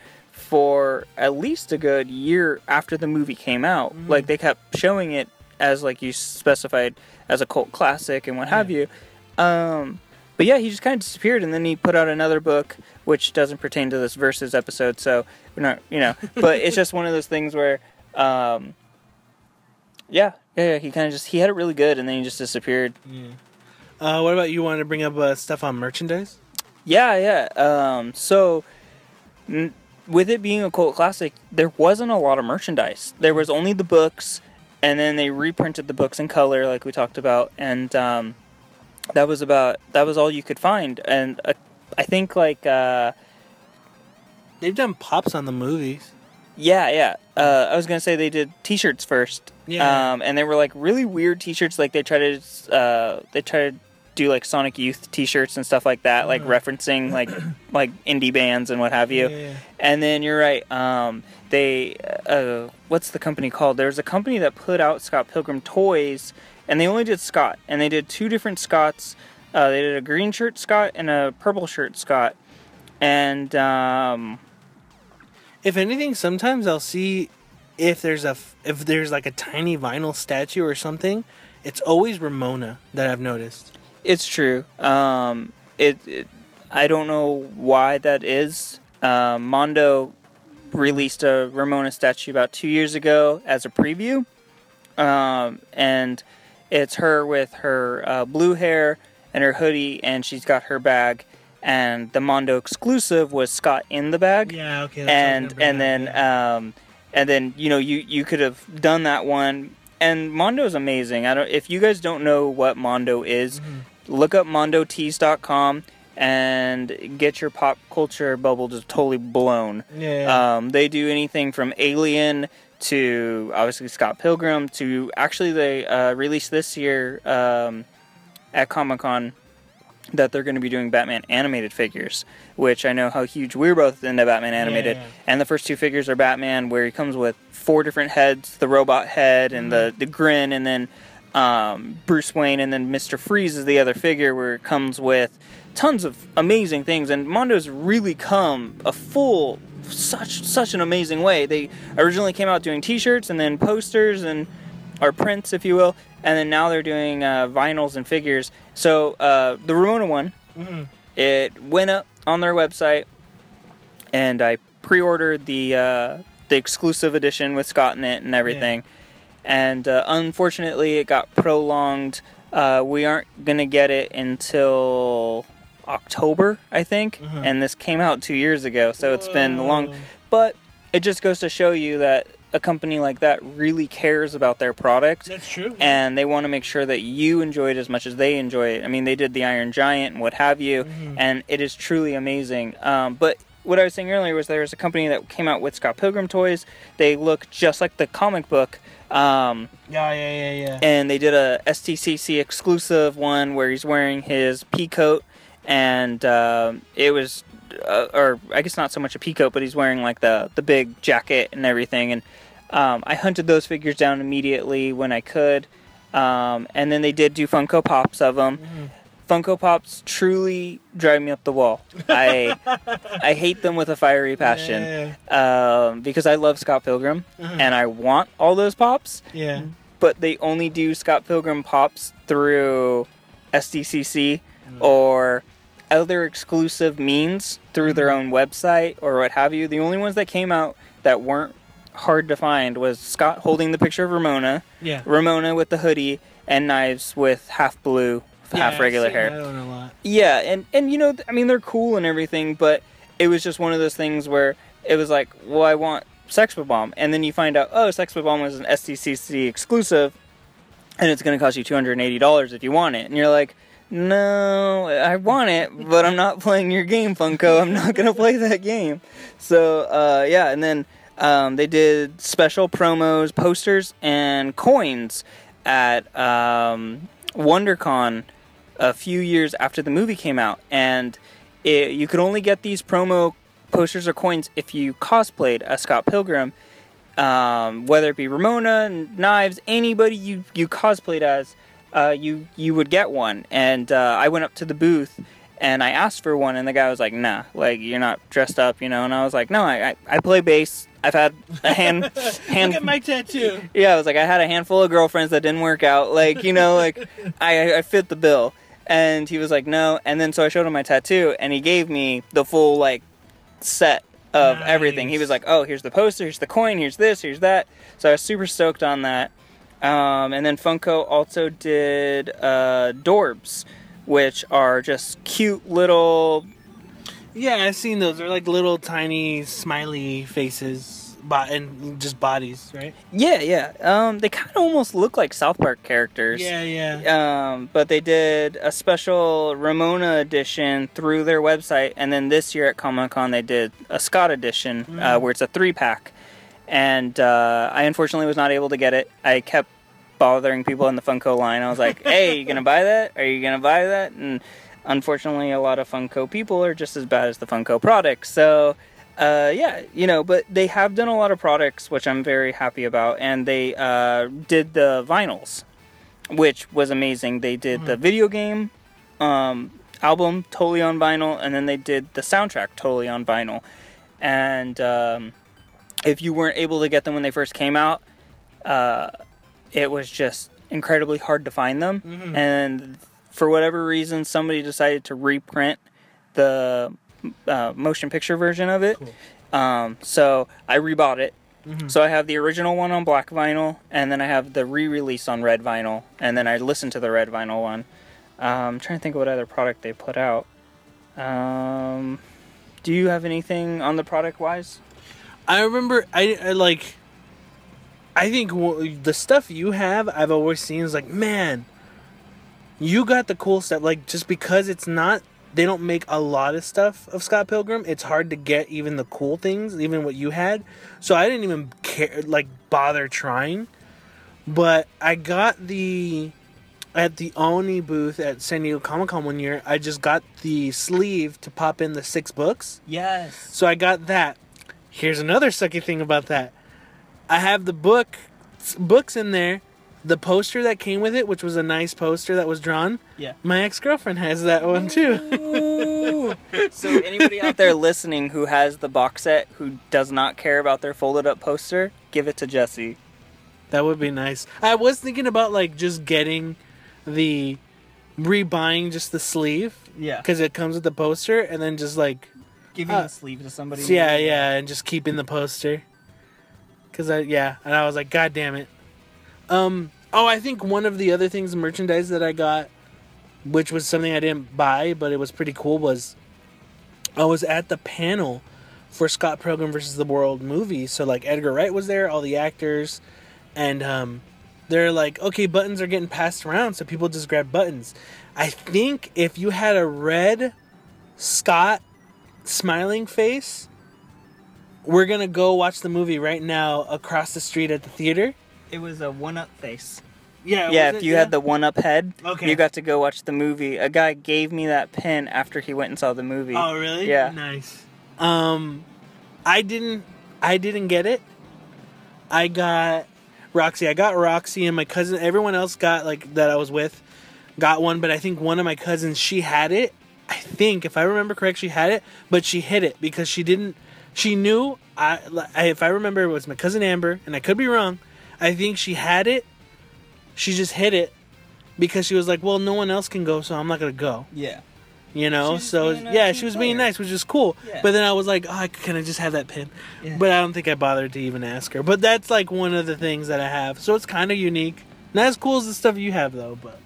for at least a good year after the movie came out. Like they kept showing it as like you specified as a cult classic and what have you. Um, but yeah, he just kind of disappeared, and then he put out another book, which doesn't pertain to this versus episode, so we're not, you know. but it's just one of those things where, um, yeah, yeah, yeah he kind of just he had it really good, and then he just disappeared. Uh, what about you? Want to bring up uh, stuff on merchandise? Yeah, yeah. Um, so, n- with it being a cult classic, there wasn't a lot of merchandise. There was only the books, and then they reprinted the books in color, like we talked about, and um, that was about that was all you could find. And uh, I think like uh, They've done pops on the movies. yeah, yeah. Uh, I was gonna say they did T-shirts first. Yeah. Um, and they were like really weird T-shirts. Like they tried to uh, they tried to do like Sonic Youth T-shirts and stuff like that, like referencing like like indie bands and what have you. Yeah. And then you're right. Um, they uh, what's the company called? There's a company that put out Scott Pilgrim toys, and they only did Scott, and they did two different Scotts. Uh, they did a green shirt Scott and a purple shirt Scott, and um, If anything, sometimes I'll see if there's a if there's like a tiny vinyl statue or something. It's always Ramona that I've noticed. It's true. Um, it, it I don't know why that is. Um, Mondo released a Ramona statue about two years ago as a preview, um, and it's her with her uh, blue hair and her hoodie, and she's got her bag. And the Mondo exclusive was Scott in the bag Yeah. Okay. and and then um, and then you know you you could have done that one. And Mondo's amazing. I don't if you guys don't know what Mondo is, look up mondotees.com and get your pop culture bubble just totally blown. yeah. Um, they do anything from Alien to obviously Scott Pilgrim to actually they uh, released this year um, at Comic Con that they're going to be doing Batman animated figures, which I know how huge we're both into Batman animated. yeah. And the first two figures are Batman, where he comes with four different heads: the robot head and the the grin, and then um, Bruce Wayne, and then Mister Freeze is the other figure, where it comes with tons of amazing things. And Mondo's really come a full such such an amazing way. They originally came out doing T-shirts and then posters and or prints, if you will, and then now they're doing uh, vinyls and figures. So uh, the Ramona one, it went up on their website, and I pre-ordered the uh, the exclusive edition with Scott in it and everything. And uh, unfortunately, it got prolonged Uh, we aren't gonna get it until October, I think, and this came out two years ago, so it's been long. But it just goes to show you that a company like that really cares about their product That's true. and they want to make sure that you enjoy it as much as they enjoy it. I mean, they did the Iron Giant and what have you, and it is truly amazing. Um, but what I was saying earlier was there was a company that came out with Scott Pilgrim toys. They look just like the comic book. Um, yeah, yeah, yeah, yeah. and they did a SDCC exclusive one where he's wearing his pea coat, and um it was, uh, or I guess not so much a pea coat, but he's wearing like the the big jacket and everything. And um, I hunted those figures down immediately when I could, um, and then they did do Funko Pops of them. Funko Pops truly drive me up the wall. I I hate them with a fiery passion um, because I love Scott Pilgrim uh-huh. and I want all those pops Yeah. but they only do Scott Pilgrim pops through SDCC mm. or other exclusive means through their mm-hmm. own website or what have you. The only ones that came out that weren't hard to find was Scott holding the picture of Ramona, Yeah. Ramona with the hoodie, and Knives with half blue, half regular hair. that one a lot. Yeah, and and you know, I mean, they're cool and everything, but it was just one of those things where it was like, well, I want Sex Bob-omb, and then you find out, oh, Sex Bob-omb was an SDCC exclusive, and it's going to cost you two hundred and eighty dollars if you want it, and you're like. No, I want it, but I'm not playing your game, Funko. I'm not gonna play that game. So, uh, yeah, and then um, they did special promos, posters, and coins at um, WonderCon a few years after the movie came out, and it, you could only get these promo posters or coins if you cosplayed as Scott Pilgrim, um, whether it be Ramona, and Knives, anybody you you cosplayed as, uh, you you would get one. And uh, I went up to the booth and I asked for one, and the guy was like, "Nah, like you're not dressed up, you know." And I was like, "No, I I, I play bass. I've had a hand hand Look at my tattoo. yeah, I was like, I had a handful of girlfriends that didn't work out. Like, you know, like I, I fit the bill. And he was like, no. And then so I showed him my tattoo, and he gave me the full like set of everything. He was like, oh, here's the poster, here's the coin, here's this, here's that. So I was super stoked on that. Um, and then Funko also did uh, Dorbs, which are just cute little Yeah, I've seen those. They're like little tiny smiley faces, bo- and just bodies, right? yeah, yeah. Um, they kind of almost look like South Park characters. Yeah, yeah. um, but they did a special Ramona edition through their website, and then this year at Comic Con they did a Scott edition uh, where it's a three pack. And uh, I unfortunately was not able to get it. I kept bothering people in the Funko line. I was like, "Hey, you gonna buy that? Are you gonna buy that?" And unfortunately, a lot of Funko people are just as bad as the Funko products. So. Uh, yeah, you know, but they have done a lot of products, which I'm very happy about, and they uh, did the vinyls which was amazing. They did the video game um, album totally on vinyl, and then they did the soundtrack totally on vinyl. And um, if you weren't able to get them when they first came out, uh, it was just incredibly hard to find them. And for whatever reason, somebody decided to reprint the uh, motion picture version of it. Um, so I rebought it. So I have the original one on black vinyl, and then I have the re-release on red vinyl, and then I listened to the red vinyl one. Um, I'm trying to think of what other product they put out. Um, do you have anything on the product wise? I remember, I, I like. I think w- the stuff you have, I've always seen is like, man, you got the cool stuff. Like, just because it's not, they don't make a lot of stuff of Scott Pilgrim. It's hard to get even the cool things, even what you had. So I didn't even care, like, bother trying. But I got the at the Oni booth at San Diego Comic Con one year. I just got the sleeve to pop in the six books. Yes. So I got that. Here's another sucky thing about that. I have the book books in there. The poster that came with it, which was a nice poster that was drawn. Yeah. My ex girlfriend has that one too. So anybody out there listening who has the box set who does not care about their folded up poster, give it to Jesse. that would be nice. I was thinking about like just getting the rebuying just the sleeve Yeah. because it comes with the poster, and then just like Giving Uh, the sleeve to somebody. yeah, yeah, and just keeping the poster. Cause I yeah, and I was like, God damn it. Um, Oh, I think one of the other things merchandise that I got, which was something I didn't buy, but it was pretty cool, was I was at the panel for Scott Pilgrim versus the World movie. So like Edgar Wright was there, all the actors, and um, they're like, okay, buttons are getting passed around, so people just grab buttons. I think if you had a red Scott smiling face, we're gonna go watch the movie right now across the street at the theater. It was a one-up face. Yeah, yeah, if it? you had the one-up head, Okay. you got to go watch the movie. A guy gave me that pin after he went and saw the movie. Oh, really? Yeah. Nice. Um, I didn't. I didn't get it. I got Roxy. I got Roxy, and my cousin. Everyone else got like that I was with, got one. But I think one of my cousins she had it. I think if I remember correct, she had it, but she hid it because she didn't. She knew. I, I if I remember, it was my cousin Amber, and I could be wrong. I think she had it. She just hid it because she was like, "Well, no one else can go, so I'm not gonna go." Yeah. You know, She so yeah, she was being nice, which is cool. Yeah. But then I was like, oh, can I just have that pin? Yeah. But I don't think I bothered to even ask her. But that's like one of the things that I have, so it's kind of unique. Not as cool as the stuff you have though, but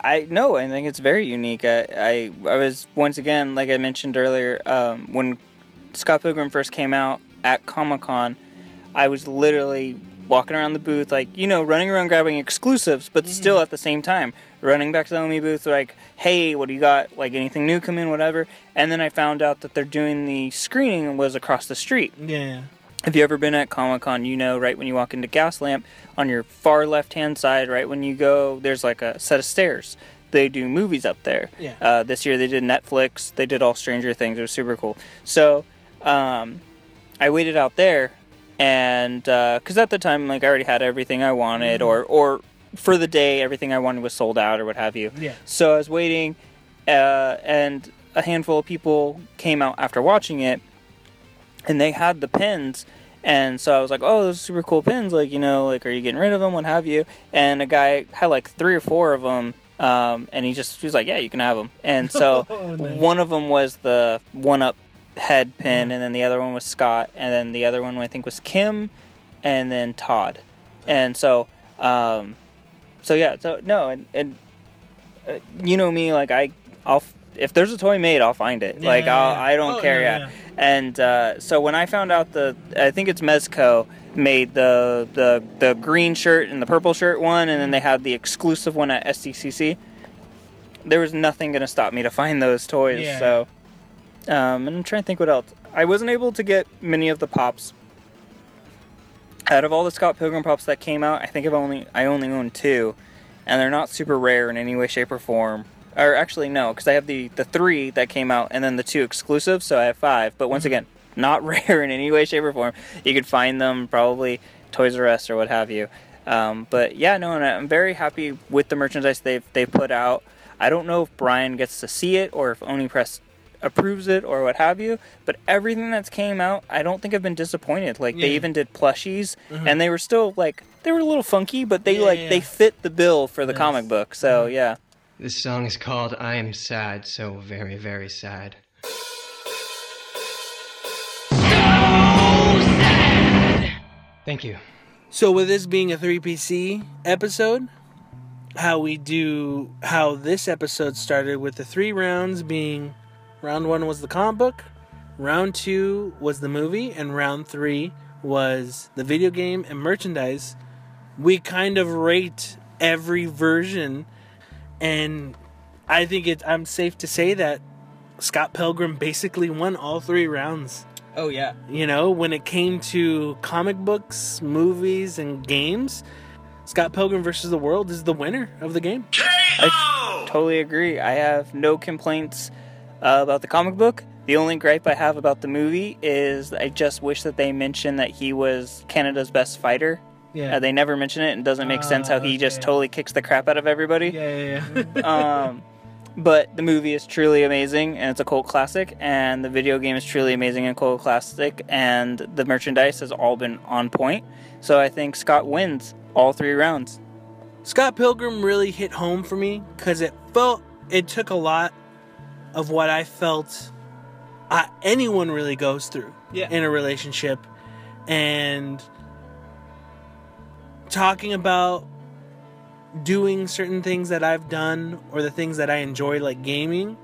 I no, I think it's very unique. I, I I was once again, like I mentioned earlier, um, when Scott Pilgrim first came out at Comic Con, I was literally walking around the booth, like you know, running around grabbing exclusives, but still at the same time running back to the Oni booth, like, hey, what do you got? Like anything new come in, whatever. And then I found out that they're doing the screening was across the street. yeah, If you ever been at Comic Con, you know right when you walk into Gaslamp, on your far left hand side, right when you go, there's like a set of stairs. They do movies up there. Yeah. Uh, this year they did Netflix. They did all Stranger Things. It was super cool. So um, I waited out there, and because at the time, like I already had everything I wanted, or or for the day, everything I wanted was sold out or what have you. Yeah. So I was waiting, uh, and a handful of people came out after watching it, and they had the pins. And so I was like, "Oh, those are super cool pins! Like, you know, like, are you getting rid of them? What have you?" And a guy had like three or four of them, um, and he just he was like, "Yeah, you can have them." And so Oh, nice. one of them was the one-up head pin, and then the other one was Scott, and then the other one I think was Kim, and then Todd. And so, um, so yeah, so no, and, and uh, you know me, like I, I'll if there's a toy made, I'll find it. Yeah, like I'll. I don't Oh, care. yeah, Yeah. yeah. And uh, so when I found out the, I think it's Mezco made the the the green shirt and the purple shirt one, and then they had the exclusive one at SDCC. There was nothing gonna stop me to find those toys. Yeah. So, um, and I'm trying to think what else. I wasn't able to get many of the pops. Out of all the Scott Pilgrim pops that came out, I think I've only I only own two, and they're not super rare in any way, shape, or form. Or actually, no, because I have the the three that came out, and then the two exclusives, so I have five. But once again, not rare in any way, shape, or form. You could find them probably Toys R Us or what have you. Um, but yeah, no, and I'm very happy with the merchandise they've they've put out. I don't know if Brian gets to see it or if Oni Press approves it or what have you. But everything that's came out, I don't think I've been disappointed. Like they even did plushies, mm-hmm. and they were still like they were a little funky, but they Yeah, like yeah, they fit the bill for the Nice. comic book. So mm-hmm. yeah. This song is called I Am Sad, so very, very sad. Thank you. So with this being a 3PC episode, how we do how this episode started with the three rounds being round 1 was the comic book, round 2 was the movie and round 3 was the video game and merchandise. We kind of rate every version and I think it I'm safe to say that Scott Pilgrim basically won all three rounds. Oh yeah. You know, when it came to comic books, movies, and games, Scott Pilgrim versus the World is the winner of the game. KO! Totally agree. I have no complaints uh, about the comic book. The only gripe I have about the movie is I just wish that they mentioned that he was Canada's best fighter. Yeah. Uh, they never mention it, and it doesn't make sense how he just totally kicks the crap out of everybody. yeah, yeah, yeah. um, but the movie is truly amazing and it's a cult classic, and the video game is truly amazing and cult classic, and the merchandise has all been on point. So I think Scott wins all three rounds. Scott Pilgrim really hit home for me because it felt it took a lot of what I felt uh, anyone really goes through Yeah. in a relationship, and talking about doing certain things that I've done or the things that I enjoy, like gaming,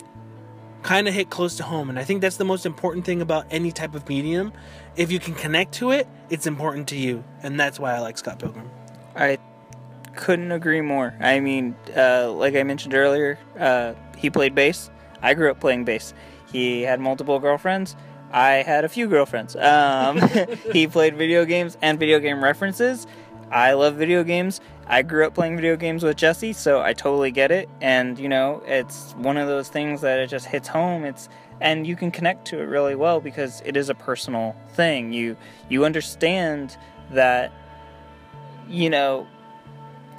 kind of hit close to home. And I think that's the most important thing about any type of medium. If you can connect to it, it's important to you. And that's why I like Scott Pilgrim. I couldn't agree more. I mean, uh, like I mentioned earlier, uh, he played bass. I grew up playing bass. He had multiple girlfriends. I had a few girlfriends. Um, he played video games and video game references. I love video games. I grew up playing video games with Jesse, so I totally get it. And you know, it's one of those things that it just hits home. It's and you can connect to it really well because it is a personal thing. You you understand that you know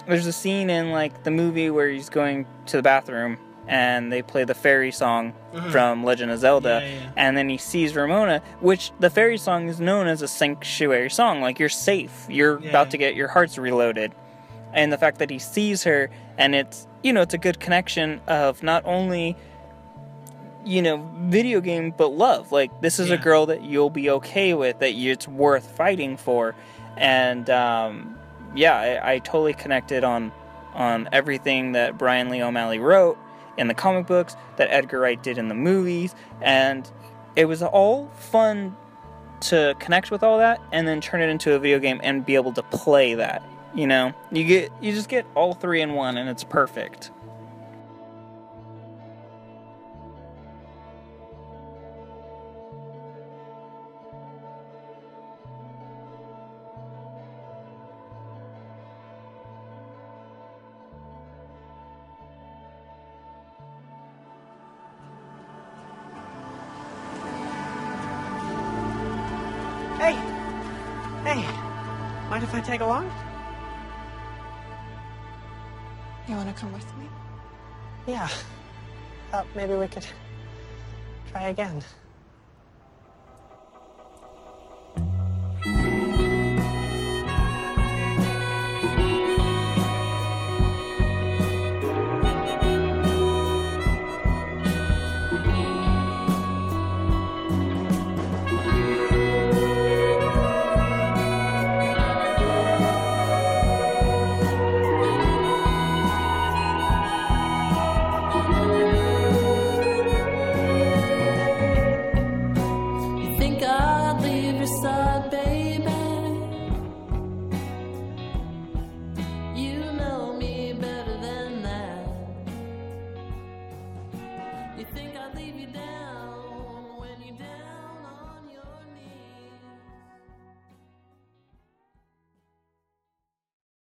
there's a scene in like the movie where he's going to the bathroom and they play the fairy song from Legend of Zelda. Yeah, yeah. and then he sees Ramona which the fairy song is known as a sanctuary song like you're safe. You're Yeah. about to get your hearts reloaded. And the fact that he sees her and it's you know it's a good connection of not only you know video game but love. Like this is a girl that you'll be okay with that you, it's worth fighting for. And um, yeah I, I totally connected on on everything that brian lee o'malley wrote in the comic books that edgar wright did in the movies and it was all fun to connect with all that and then turn it into a video game and be able to play that you know? You get you just get all three in one and it's perfect maybe we could try again.